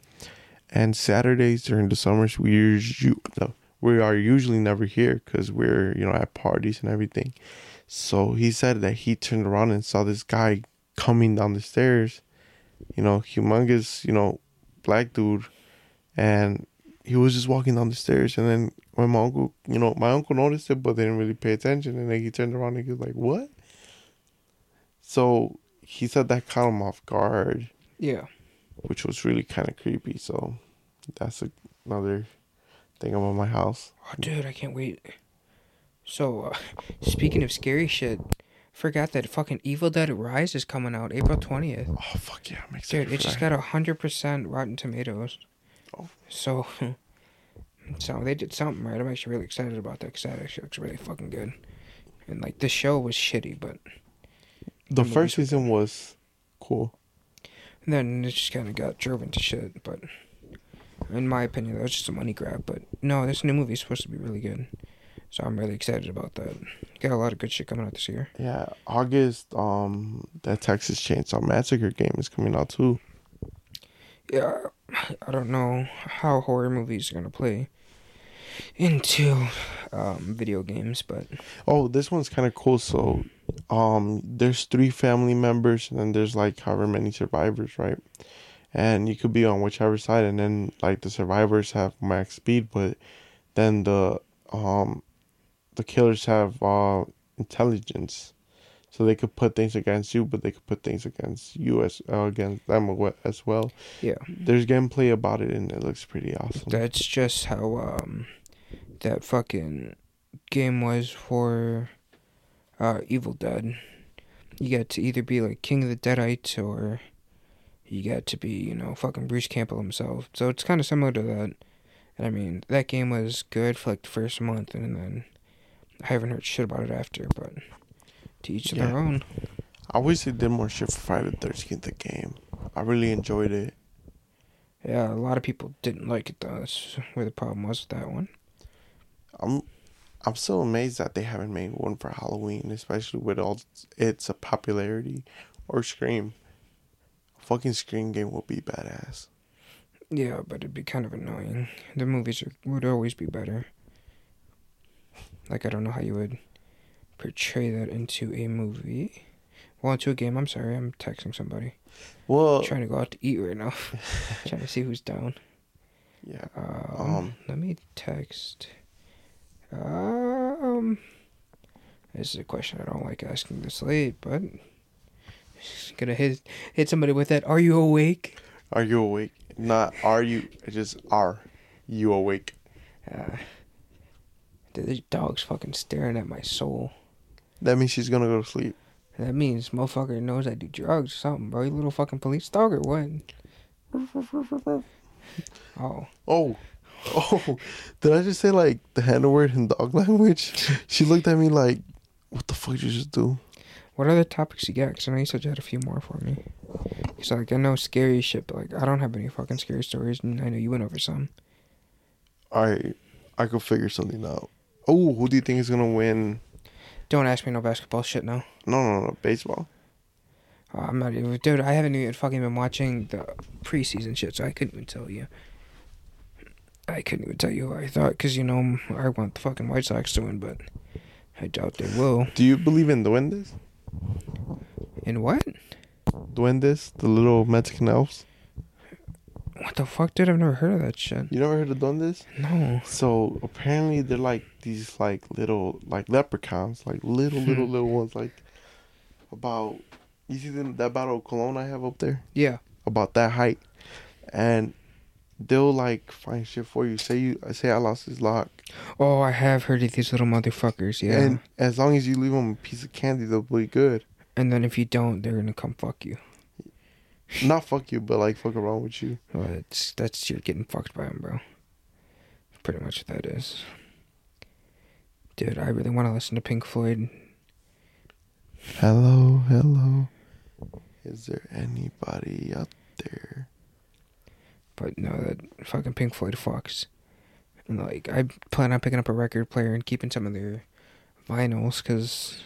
and saturdays during the summers we usually no, we are usually never here because we're you know at parties and everything. So he said that he turned around and saw this guy coming down the stairs you know humongous you know black dude. And he was just walking down the stairs. And then when my uncle you know my uncle noticed it but they didn't really pay attention. And then he turned around and he was like what? So he said that caught him off guard. Yeah. which was really kind of creepy. So that's a, another thing about my house Oh, dude, I can't wait. So, uh, speaking of scary shit, forgot that fucking Evil Dead Rise is coming out April 20th. oh fuck yeah i'm excited Dude, it just that. got a 100% Rotten Tomatoes. Oh. So, so they did something right. I'm actually really excited about that because that actually looks really fucking good. And, like, the show was shitty, but the the first season was cool And then it just kind of got driven to shit. But, in my opinion, that was just a money grab. But, no, this new movie is supposed to be really good. So I'm really excited about that. Got a lot of good shit coming out this year. yeah august um that texas chainsaw massacre game is coming out too yeah, I don't know how horror movies are gonna play into um, video games, but Oh, this one's kind of cool. So, um, there's three family members, and then there's like however many survivors, right? And you could be on whichever side, and then like the survivors have max speed, but then the um, the killers have uh intelligence, so they could put things against you, but they could put things against you as uh, against them as well. yeah, There's gameplay about it, and it looks pretty awesome. that's just how um, that fucking game was for uh, Evil Dead. You got to either be like King of the Deadites or you got to be, you know, fucking Bruce Campbell himself. So it's kind of similar to that. And I mean, that game was good for like the first month, and then I haven't heard shit about it after. But to each Yeah. their own. I wish they did more shit for Friday the Thirteenth. The game, I really enjoyed it. Yeah, a lot of people didn't like it though. That's where the problem was with that one. I'm I'm so amazed that they haven't made one for Halloween, especially with all its popularity. Or Scream. Fucking Scream game would be badass. Yeah, but it'd be kind of annoying. The movies are, would always be better. Like I don't know how you would portray that into a movie. Well, into a game. I'm sorry, I'm texting somebody. Well, trying to go out to eat right now. trying to see who's down. yeah. Um, Um, let me text. Um, This is a question I don't like asking this late, but gonna hit hit somebody with that. Are you awake? Are you awake? Not are you? Just are you awake? Uh, dude, this dog's fucking staring at my soul. That means she's gonna go to sleep. That means motherfucker knows I do drugs or something, bro. You little fucking police dog or what? Oh. Oh. Oh. Did I just say like the handle word in dog language? She looked at me like, what the fuck did you just do? What other topics you got? Because I know you said you had a few more for me. Because, like, I know scary shit, but, like, I don't have any fucking scary stories, and I know you went over some. I I could figure something out. Oh, who do you think is gonna win? Don't ask me no basketball shit now. No, no, no, baseball. Uh, I'm not even, dude. I haven't even fucking been watching the preseason shit, so I couldn't even tell you. I couldn't even tell you what I thought, because you know I want the fucking White Sox to win, but I doubt they will. Do you believe in duendes? In what? Duendes, the little Mexican elves. What the fuck, dude? I've never heard of that shit. You never heard of duendes? No. So apparently they're like these like little like leprechauns, like little hmm. little little ones, like about you see them that bottle of cologne I have up there, Yeah. about that height, and they'll like find shit for you. Say you, say I lost this lock, Oh, I have heard of these little motherfuckers. Yeah. and as long as you leave them a piece of candy, they'll be good. and then if you don't, they're gonna come fuck you. Not fuck you, but like fuck around with you. Well, it's that's you're getting fucked by them, bro. Pretty much what that is. Dude, I really want to listen to Pink Floyd. Hello, hello. Is there anybody out there? But no, that fucking Pink Floyd fucks. And like, I plan on picking up a record player and keeping some of their vinyls because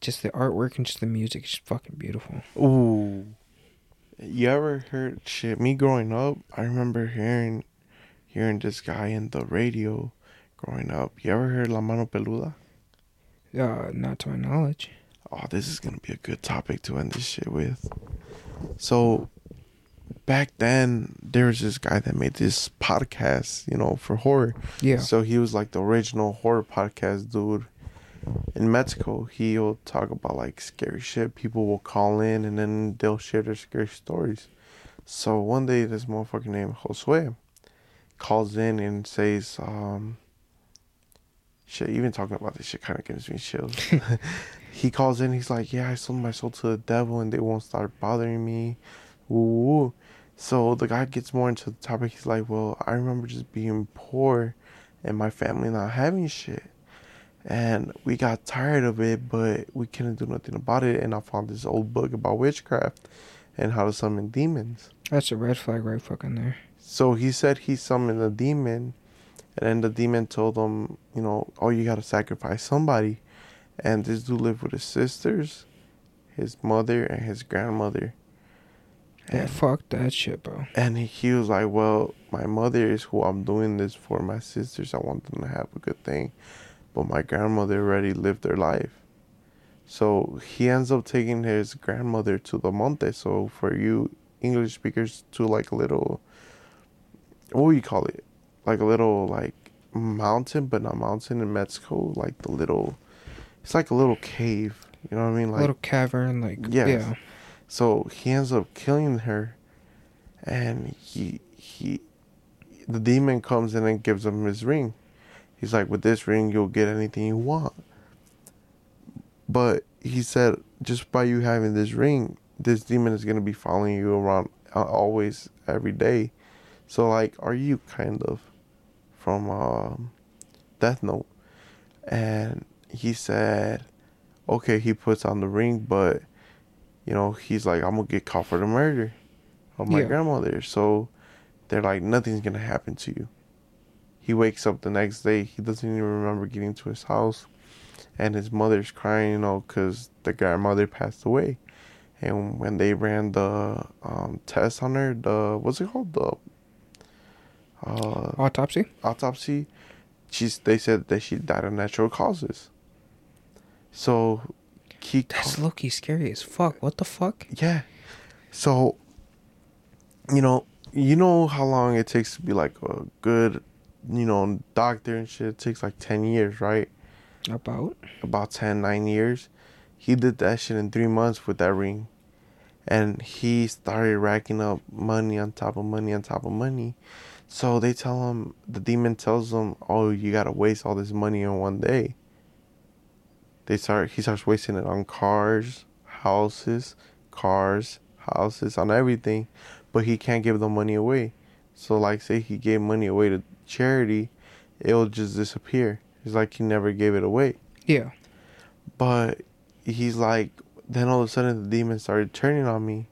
just the artwork and just the music is fucking beautiful. Ooh. You ever heard shit? Me growing up, I remember hearing hearing this guy in the radio growing up. You ever heard La Mano Peluda? Uh, not to my knowledge. Oh, this is gonna be a good topic to end this shit with. So back then there was this guy that made this podcast, you know, for horror. Yeah. So he was like the original horror podcast dude. In Mexico, he'll talk about like scary shit. People will call in and then they'll share their scary stories. So one day, this motherfucker named Josue calls in and says, um, shit, even talking about this shit kind of gives me chills. he calls in, he's like, yeah, I sold my soul to the devil and they won't start bothering me. Woo. So the guy gets more into the topic. He's like, well, I remember just being poor and my family not having shit. And we got tired of it, but we couldn't do nothing about it. And I found this old book about witchcraft and how to summon demons. That's a red flag right fucking there. So he said he summoned a demon, and then the demon told him, you know, oh, you gotta sacrifice somebody. And this dude lived with his sisters, his mother, and his grandmother. Yeah, And- fuck that shit, bro. And he was like, Well, my mother is who I'm doing this for. My sisters, I want them to have a good thing. But my grandmother already lived their life. So he ends up taking his grandmother to the monte. So for you English speakers, to like a little, what do you call it? Like a little, like mountain, but not mountain in Mexico. Like the little, it's like a little cave. You know what I mean? A Like little cavern, like Yes. yeah. So he ends up killing her, and he he, the demon comes in and gives him his ring. He's like, with this ring, you'll get anything you want. But he said, just by you having this ring, this demon is gonna be following you around uh, always, every day. So like, are you kind of from um, Death Note? And he said, okay, he puts on the ring, but you know, he's like, I'm gonna get caught for the murder of my Yeah. grandmother. So they're like, nothing's gonna happen to you. He wakes up the next day. He doesn't even remember getting to his house, and his mother's crying, you know, because the grandmother passed away. And when they ran the um, test on her, the what's it called, the uh, Autopsy? autopsy, she's they said that she died of natural causes. So he That's Loki scary as fuck. What the fuck? yeah. So you know, you know how long it takes to be like a good, you know, doctor and shit. It takes like ten years, right? About? about 10, 9 years. He did that shit in three months with that ring. And he started racking up money on top of money on top of money. So they tell him, the demon tells him, oh, you gotta waste all this money in one day. They start, he starts wasting it on cars, houses, cars, houses, on everything. But he can't give the money away. So, like, say he gave money away to charity, it'll just disappear. It's like he never gave it away. Yeah. But he's like, then all of a sudden the demon started turning on me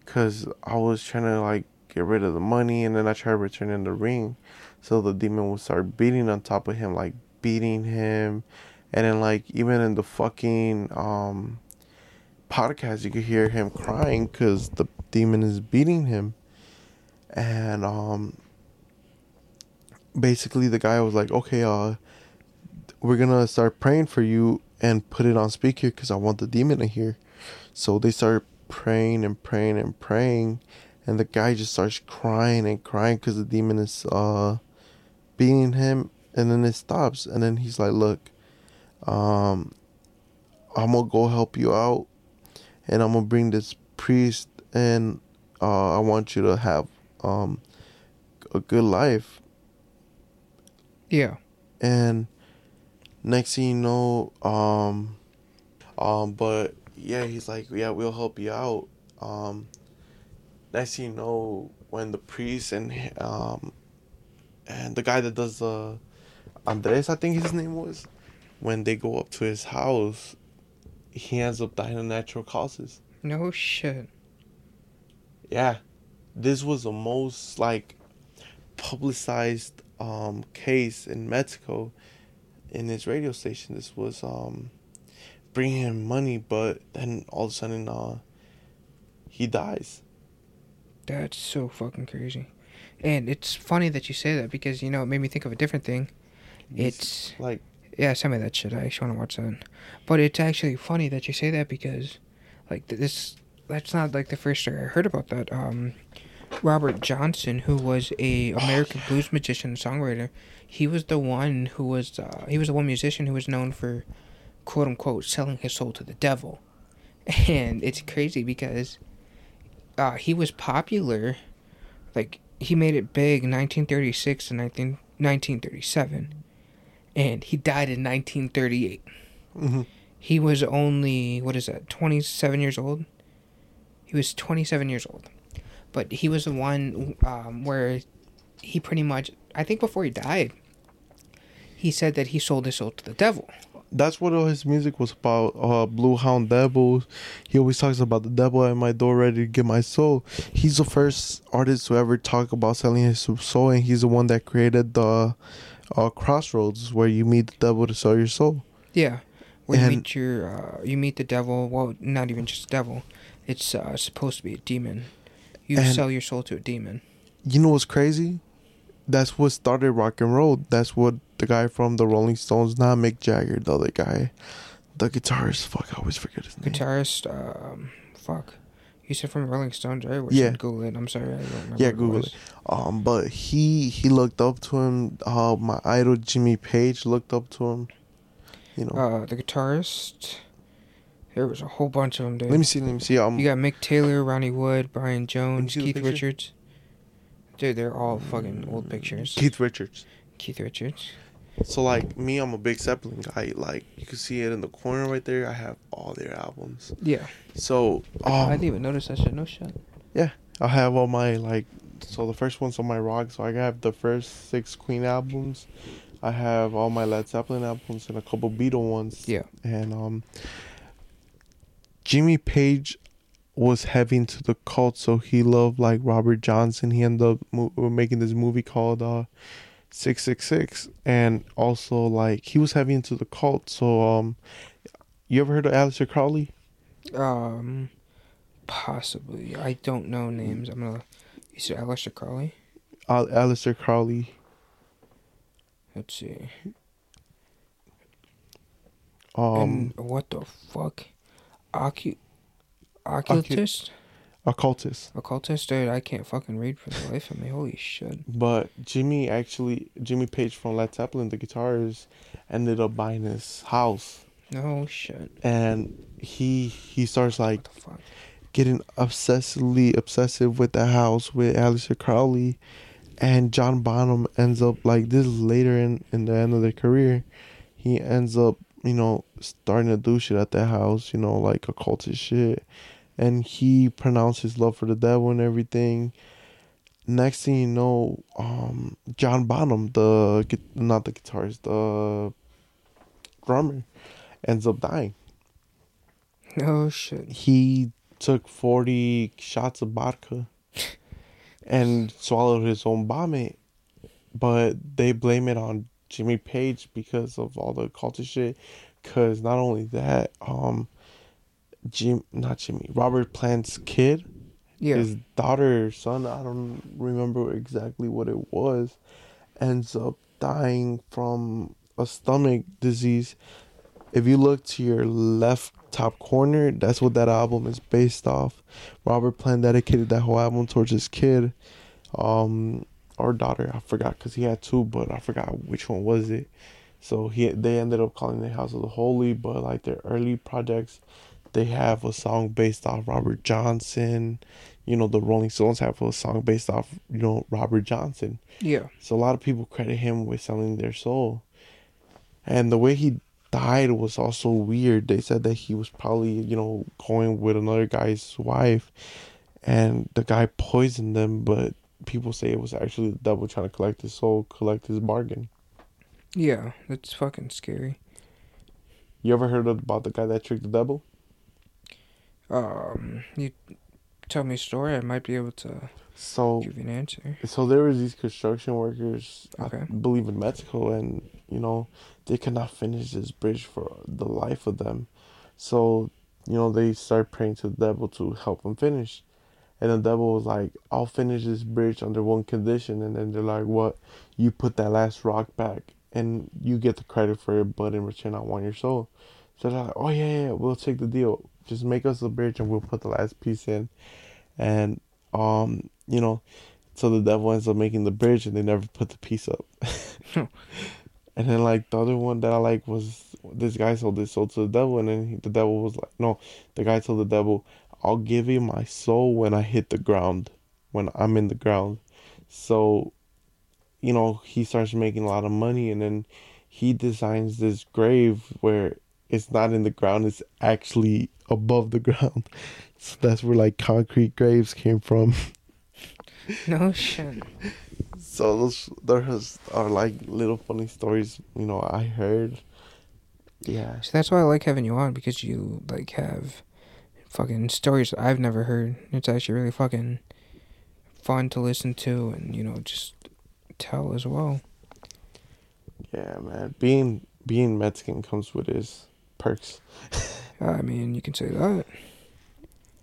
because I was trying to like get rid of the money and then I tried returning the ring. So the demon would start beating on top of him, like beating him. And then, like, even in the fucking um, podcast, you could hear him crying because the demon is beating him. And um, basically, the guy was like, okay, uh, we're gonna start praying for you and put it on speaker because I want the demon to hear. So they start praying and praying and praying, and the guy just starts crying and crying because the demon is uh beating him, and then it stops, and then he's like, "Look, um, I'm gonna go help you out, and I'm gonna bring this priest, and uh, I want you to have um a good life." Yeah. and next thing you know um um but yeah he's like yeah we'll help you out um next thing you know when the priest and um and the guy that does the andres i think his name was when they go up to his house he ends up dying of natural causes No shit. yeah this was the most like publicized um case in mexico in his radio station this was um bringing him money but then all of a sudden uh he dies That's so fucking crazy. And it's funny that you say that because, you know, it made me think of a different thing. It's like Yeah, send me that shit. I actually want to watch that. But it's actually funny that you say that because, like, this. That's not like the first story I heard about that. Um, Robert Johnson, who was a American blues magician and songwriter, he was the one who was uh, he was the one musician who was known for, quote unquote, selling his soul to the devil, and it's crazy because, uh, he was popular, like he made it big in 1936 and 19, 1937 and he died in 1938. mhm. He was only what is that? 27 years old. He was 27 years old, but he was the one um, where he pretty much. I think before he died, he said that he sold his soul to the devil. that's what all his music was about uh blue hound devils he always talks about the devil at my door ready to get my soul he's the first artist to ever talk about selling his soul and he's the one that created the uh crossroads where you meet the devil to sell your soul Yeah, where you meet your uh, you meet the devil. Well, not even just devil. It's uh, supposed to be a demon. You And- sell your soul to a demon. you know what's crazy that's what started rock and roll that's what the guy from the rolling stones not mick jagger the other guy the guitarist fuck i always forget his name Guitarist, um, fuck. You said from Rolling Stones, right? Or Yeah. Google it. I'm sorry, I don't. Yeah, Google it. Um, but he he looked up to him. Uh, my idol Jimmy Page looked up to him. You know, Uh, the guitarist. There was a whole bunch of them, dude. let me see. Let me see. Um, you got Mick Taylor, Ronnie Wood, Brian Jones, Keith? Richards. Dude, they're all fucking old pictures. Keith Richards. Keith Richards. So like me, I'm a big Zeppelin guy. Like you can see it in the corner right there. I have all their albums. Yeah. So I um, didn't even notice that shit. No shit. Yeah, I have all my like. So the first one's on my rock. So I have the first six Queen albums. I have all my Led Zeppelin albums and a couple Beatle ones. Yeah. and um Jimmy Page was heavy into the cult so he loved like Robert Johnson he ended up mo- making this movie called uh 666 and also like he was heavy into the cult so um you ever heard of Aleister Crowley Um, possibly. I don't know names. I'm gonna. You said Aleister Crowley. Al- Aleister Crowley Let's see. um and what the fuck? Ocu- occultist. Occultist. Occultist, dude, I can't fucking read for the life of me. Holy shit. But Jimmy actually, Jimmy Page from Led Zeppelin, the guitarist, ended up buying his house, No shit. and he he starts like What the fuck? getting obsessively obsessive with the house with Aleister Crowley, and John Bonham ends up like this later in in the end of their career. He ends up you know starting to do shit at the house, you know like occultist shit, and he pronounced his love for the devil and everything. Next thing you know, um, John Bonham, the not the guitarist, the drummer, ends up dying Oh shit. he took 40 shots of vodka and swallowed his own vomit but they blame it on jimmy page because of all the culture shit because not only that um jim not jimmy robert plant's kid. Yeah. his daughter son i don't remember exactly what it was ends up dying from a stomach disease. If you look to your left top corner that's what that album is based off. Robert plant dedicated that whole album towards his kid. Um or daughter i forgot because he had two but i forgot which one was it. So he they ended up calling the house of the holy but like their early projects they have a song based off robert johnson you know the rolling stones have a song based off you know robert johnson Yeah. so a lot of people credit him with selling their soul. And the way he died was also weird. They said that he was probably, you know, going with another guy's wife and the guy poisoned them, but people say it was actually the devil trying to collect his soul, collect his bargain. Yeah. That's fucking scary. You ever heard about the guy that tricked the devil? Um, you tell me a story, I might be able to So give you an answer. so there was these construction workers Okay. I believe in Mexico and you know they could not finish this bridge for the life of them. So you know they start praying to the devil to help them finish. And the devil was like I'll finish this bridge under one condition. And then they're like what? You put that last rock back and you get the credit for it but in return I want your soul. So they're like oh yeah yeah we'll take the deal just make us a bridge and we'll put the last piece in and um you know so the devil ends up making the bridge and they never put the piece up. and then like the other one that I like was this guy sold his soul to the devil and then he, the devil was like no, the guy told the devil, I'll give you my soul when I hit the ground, when I'm in the ground. So, you know, he starts making a lot of money and then he designs this grave where it's not in the ground, it's actually above the ground. So that's where like concrete graves came from. No shit. So those those are like little funny stories, you know, I heard. Yeah. So that's why I like having you on because you like have fucking stories I've never heard. It's actually really fucking fun to listen to and you know just tell as well. Yeah, man. Being being Mexican comes with its perks. I mean, you can say that.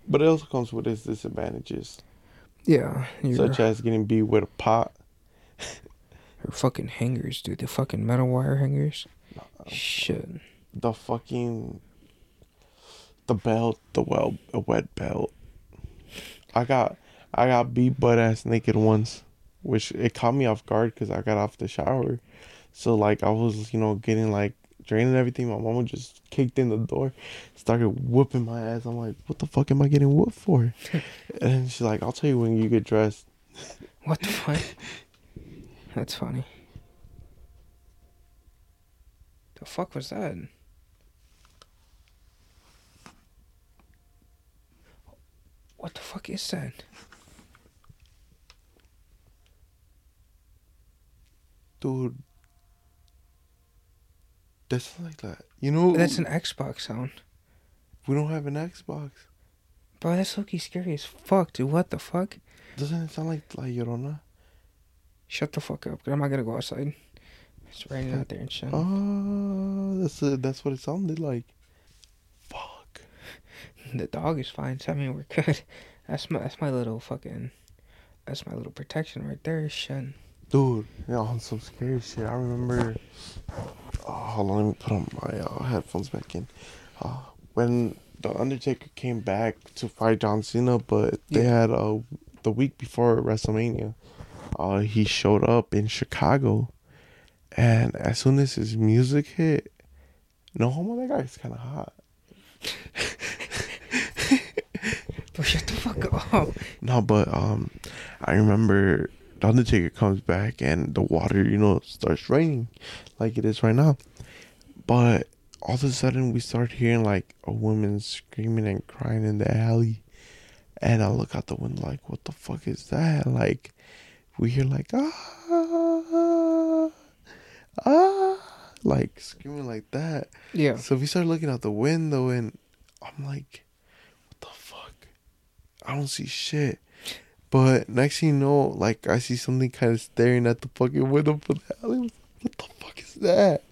But it also comes with its disadvantages. Yeah, Such as getting beat with a pot. you're fucking hangers, dude. The fucking metal wire hangers. Shit. The fucking the belt, the well a wet belt. I got I got beat butt ass naked once, which it caught me off guard because I got off the shower. So like I was, you know, getting like draining everything. My mama just kicked in the door, started whooping my ass. I'm like, what the fuck am I getting whooped for? and she's like, I'll tell you when you get dressed. What the fuck? That's funny. The fuck was that? What the fuck is that? Dude. That's like that. You know, That's an Xbox sound. we don't have an Xbox. Bro, that's looking scary as fuck, dude. What the fuck? Doesn't it sound like La Llorona? Shut the fuck up. 'cause I'm not gonna go outside. It's raining out there and shit. Oh, that's it. That's what it sounded like. Fuck. The dog is fine. So I mean, we're good. That's my that's my little fucking. That's my little protection right there. Shit. Dude, yeah, on some scary shit. I remember. Hold on, let me put on my uh, headphones back in. Uh, when the Undertaker came back to fight John Cena, but they Yeah. had uh the week before WrestleMania, uh he showed up in Chicago, and as soon as his music hit, no homo, that guy's kind of hot. Bro, shut the fuck up. No, but um, I remember the Undertaker comes back and the water, you know, starts raining, like it is right now. But all of a sudden, we start hearing like a woman screaming and crying in the alley, and I look out the window like, "What the fuck is that?" Like, we hear like ah ah, like screaming like that. Yeah. So we start looking out the window, and I'm like, "What the fuck?" I don't see shit. But next thing you know, like I see something kind of staring at the fucking window for the alley. What the fuck is that?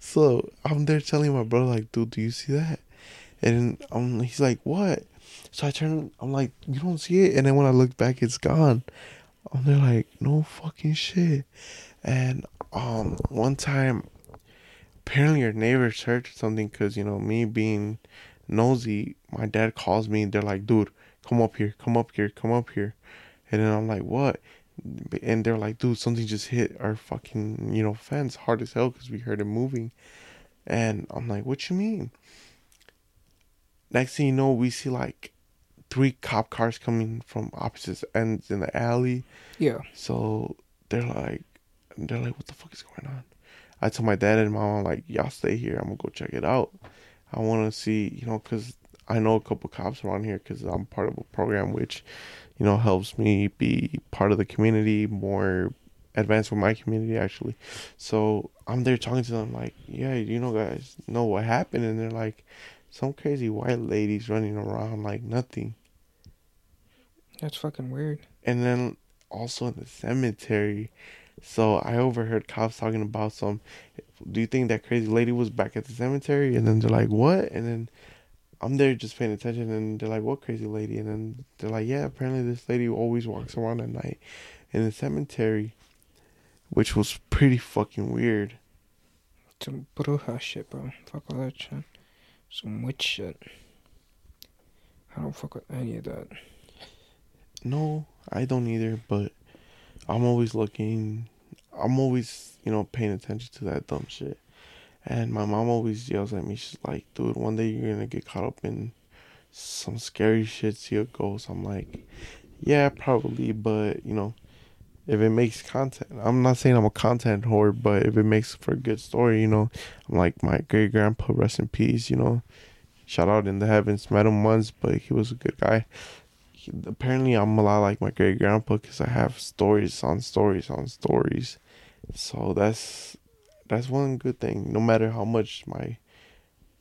So I'm there telling my brother, like, dude, do you see that? And um, he's like, what? So I turn, I'm like, you don't see it? And then when I look back, it's gone. I'm there like, no fucking shit. And um, one time, apparently your neighbors heard something because you know me being nosy, my dad calls me. They're like, dude, come up here, come up here, come up here. And then I'm like, what? And they're like, dude, something just hit our fucking, you know, fence hard as hell because we heard it moving. And I'm like, what you mean? Next thing you know, we see like three cop cars coming from opposite ends in the alley. Yeah. So they're like, they're like, what the fuck is going on? I told my dad and mom, I'm like, y'all stay here. I'm gonna go check it out. I want to see, you know, cause I know a couple cops around here, cause I'm part of a program which, you know, helps me be part of the community, more advanced with my community actually. So I'm there talking to them, like, yeah, you know, guys, know what happened, and they're like, some crazy white ladies running around like nothing. That's fucking weird. and then also in the cemetery. So I overheard cops talking about some. Do you think that crazy lady was back at the cemetery? And then they're like, "What?" And then I'm there just paying attention, and they're like, "What crazy lady?" And then they're like, "Yeah, apparently this lady always walks around at night in the cemetery," which was pretty fucking weird. Some bruja shit, bro. Fuck all that shit. Some witch shit. I don't fuck with any of that. No, I don't either, but I'm always looking. I'm always, you know, paying attention to that dumb shit. And my mom always yells at me. She's like, dude, one day you're gonna get caught up in some scary shit, see a ghost. I'm like, yeah, probably, but, you know, if it makes content, I'm not saying I'm a content whore, but if it makes for a good story, you know, I'm like, my great grandpa, rest in peace, you know, shout out in the heavens, met him once, but he was a good guy he, apparently I'm a lot like my great grandpa because I have stories on stories on stories. So that's that's one good thing. No matter how much my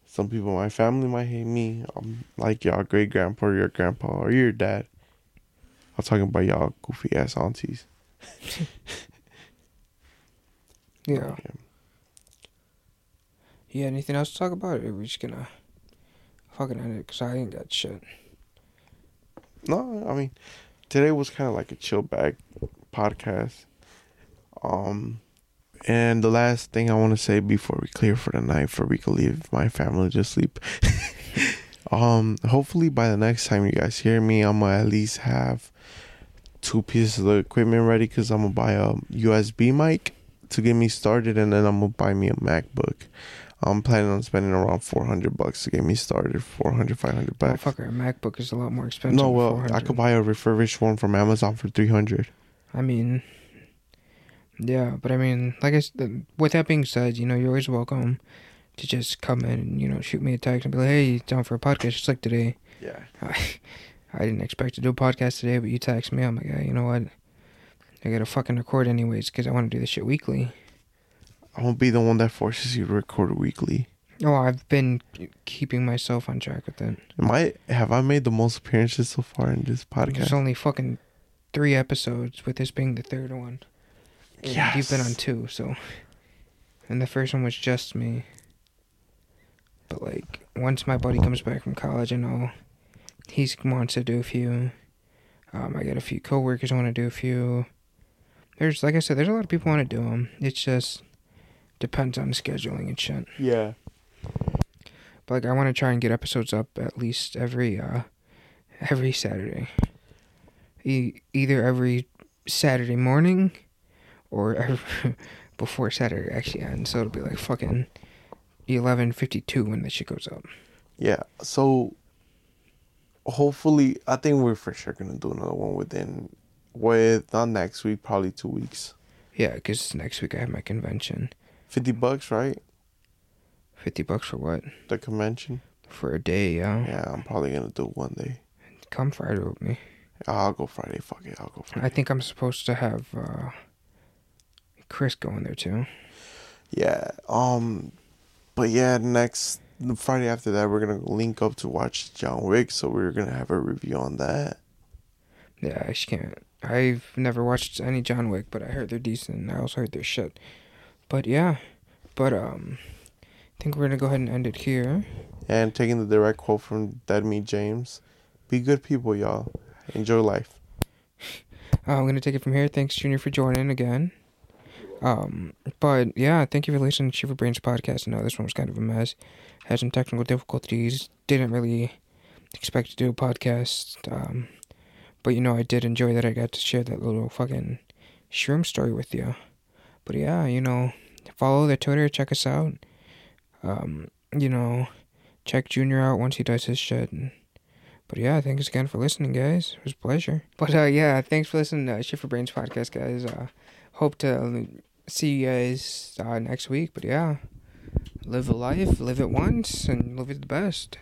some people in my family might hate me, I'm like y'all great grandpa or your grandpa or your dad. I'm talking about y'all goofy ass aunties. Yeah. Yeah, anything else to talk about? Or are we just gonna fucking end it? Because I ain't got shit. No, I mean, today was kind of like a chill bag podcast. Um, and the last thing I want to say before we clear for the night, for we can leave my family to sleep. um, hopefully by the next time you guys hear me, I'm gonna at least have two pieces of equipment ready because I'm gonna buy a USB mic to get me started, and then I'm gonna buy me a MacBook. I'm planning on spending around 400 bucks to get me started. 400, 500 bucks. Motherfucker, a MacBook is a lot more expensive. No, well, I could buy a refurbished one from Amazon for 300. I mean, yeah, but I mean, like I said, with that being said, you know, you're always welcome to just come in and, you know, shoot me a text and be like, hey, you down for a podcast just like today. Yeah. I, I didn't expect to do a podcast today, but you text me. I'm like, yeah, you know what? I gotta fucking record anyways because I want to do this shit weekly. I won't be the one that forces you to record weekly. Oh, I've been keeping myself on track with it. Am I have I made the most appearances so far in this podcast? There's only fucking three episodes, with this being the third one. And You've been on two, so. And the first one was just me. But, like, once my buddy comes back from college, I know he wants to do a few. Um, I got a few coworkers want to do a few. There's, like I said, there's a lot of people want to do them. It's just depends on scheduling and shit. Yeah. But like I want to try and get episodes up at least every uh every Saturday. E- either every Saturday morning or before Saturday actually ends. So it'll be like fucking eleven fifty two when the shit goes up. Yeah. So hopefully, I think we're for sure gonna do another one within with not next week, probably two weeks. Yeah, because next week I have my convention. Fifty bucks, right? Fifty bucks for what? The convention. For a day, yeah. Yeah, I'm probably gonna do one day. Come Friday with me. I'll go Friday. Fuck it, I'll go Friday. I think I'm supposed to have uh, Chris going there too. Yeah. Um. But yeah, next Friday after that, we're gonna link up to watch John Wick. So we're gonna have a review on that. Yeah, I just can't. I've never watched any John Wick, but I heard they're decent. I also heard they're shit. But yeah, but um, I think we're gonna go ahead and end it here. And taking the direct quote from Dead Meat James, "Be good people, y'all. Enjoy life." Uh, I'm gonna take it from here. Thanks, Junior, for joining again. Um, but yeah, thank you for listening to Shit for Brains podcast. I know this one was kind of a mess. Had some technical difficulties. Didn't really expect to do a podcast. Um, but you know, I did enjoy that I got to share that little fucking shroom story with you. But yeah, you know, follow the Twitter, check us out. Um, you know, check Junior out once he does his shit. But yeah, thanks again for listening, guys. It was a pleasure. But uh, yeah, thanks for listening to Shit for Brains podcast, guys. Uh, hope to see you guys uh, next week. But yeah, live a life, live it once, and live it the best.